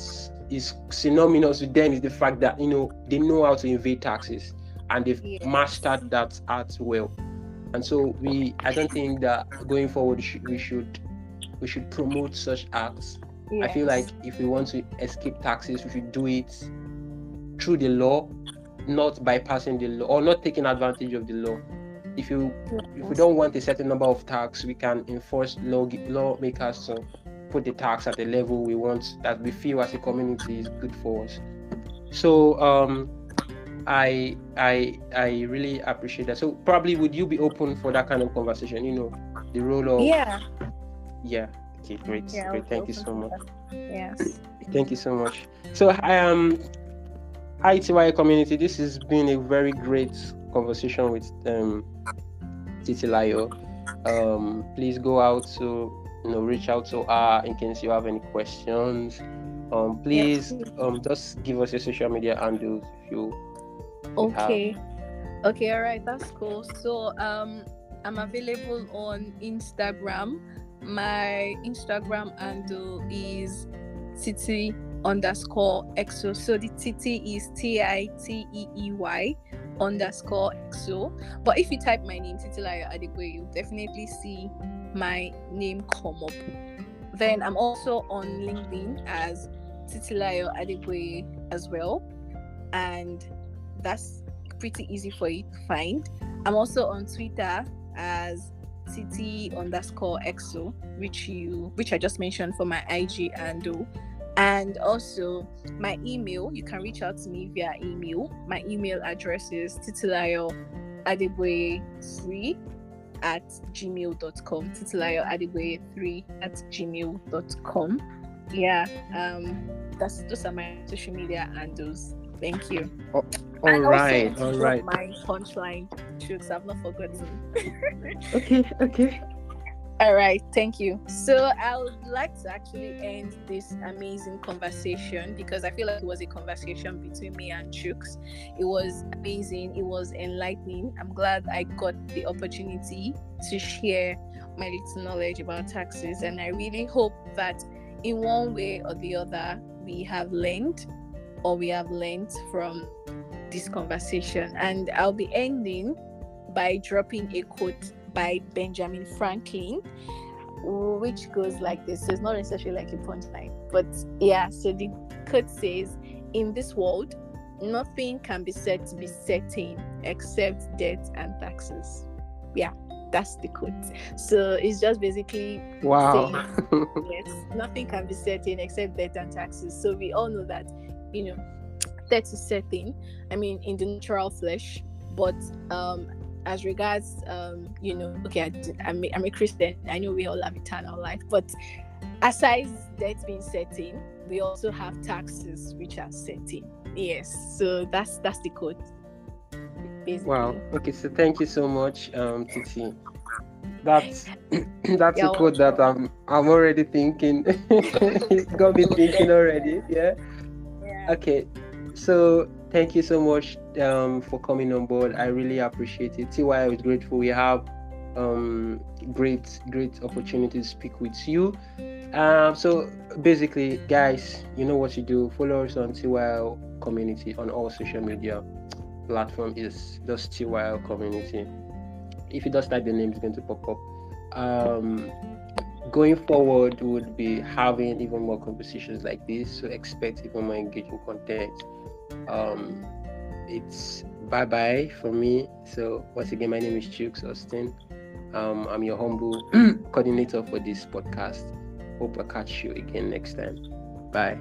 is synonymous with them is the fact that you know they know how to evade taxes and they've Yes. mastered that art well and so we i don't think that going forward we should we should, we should promote such acts i feel like if we want to escape taxes we should do it through the law not bypassing the law or not taking advantage of the law if you if we don't want a certain number of tax, we can enforce law lawmakers to put the tax at the level we want that we feel as a community is good for us. So um I I I really appreciate that. So probably would you be open for that kind of conversation? You know, the role of Yeah. yeah. Okay, great, Yeah. Great. Thank you so much. Yes. Thank you so much. So I um ITY community, this has been a very great conversation with um Titilayo. Um please go out to you know reach out to her in case you have any questions. Um please um just give us your social media handles if you Okay. Okay, all right, that's cool. So um I'm available on Instagram. My Instagram handle is titi underscore exo. So the titi is T I T E E Y underscore XO. But if you type my name, Titilayo Adigwe, you'll definitely see my name come up. Then I'm also on LinkedIn as Titilayo Adigwe as well. And that's pretty easy for you to find. I'm also on Twitter as TT underscore EXO, which you which I just mentioned for my IG and. And also my email, you can reach out to me via email. My email address is titilayo adeboye3 at gmail.com. Titilayo adeboye3 at gmail.com. Yeah, um, that's those are my social media handles. Thank you. Oh, all and right, all right. My punchline shoots, I've not forgotten. okay, okay. All right, thank you. So I would like to actually end this amazing conversation because I feel like it was a conversation between me and Chooks. It was amazing, it was enlightening. I'm glad I got the opportunity to share my little knowledge about taxes, and I really hope that in one way or the other we have learned or we have learned from this conversation. And I'll be ending by dropping a quote by Benjamin Franklin, which goes like this. So it's not necessarily like a punchline, but yeah. So the quote says, "In this world, nothing can be said to be certain except debt and taxes." Yeah, that's the quote. So it's just basically wow. Saying, yes, nothing can be certain except debt and taxes. So we all know that you know that's a certain i mean in the natural flesh but um as regards um you know okay I, I'm, a, I'm a christian. I know we all have eternal life. But aside that being certain we also have taxes which are certain. Yes. So that's that's the code basically. wow. Okay so thank you so much um titi. That's that's yeah, a code that i'm i'm already thinking. It's got me thinking already. Yeah. Okay, so thank you so much um, for coming on board. I really appreciate it. TY is grateful. We have um, great, great opportunity to speak with you. Um, so basically, guys, you know what you do. Follow us on TYL community on all social media platform is just TYL community. If you just type the name, it's going to pop up. Um, going forward we would be having even more conversations like this so expect even more engaging content um, it's bye bye for me. So, once again, my name is Chooks Austin. Um, I'm your humble coordinator for this podcast. Hope I catch you again next time. Bye.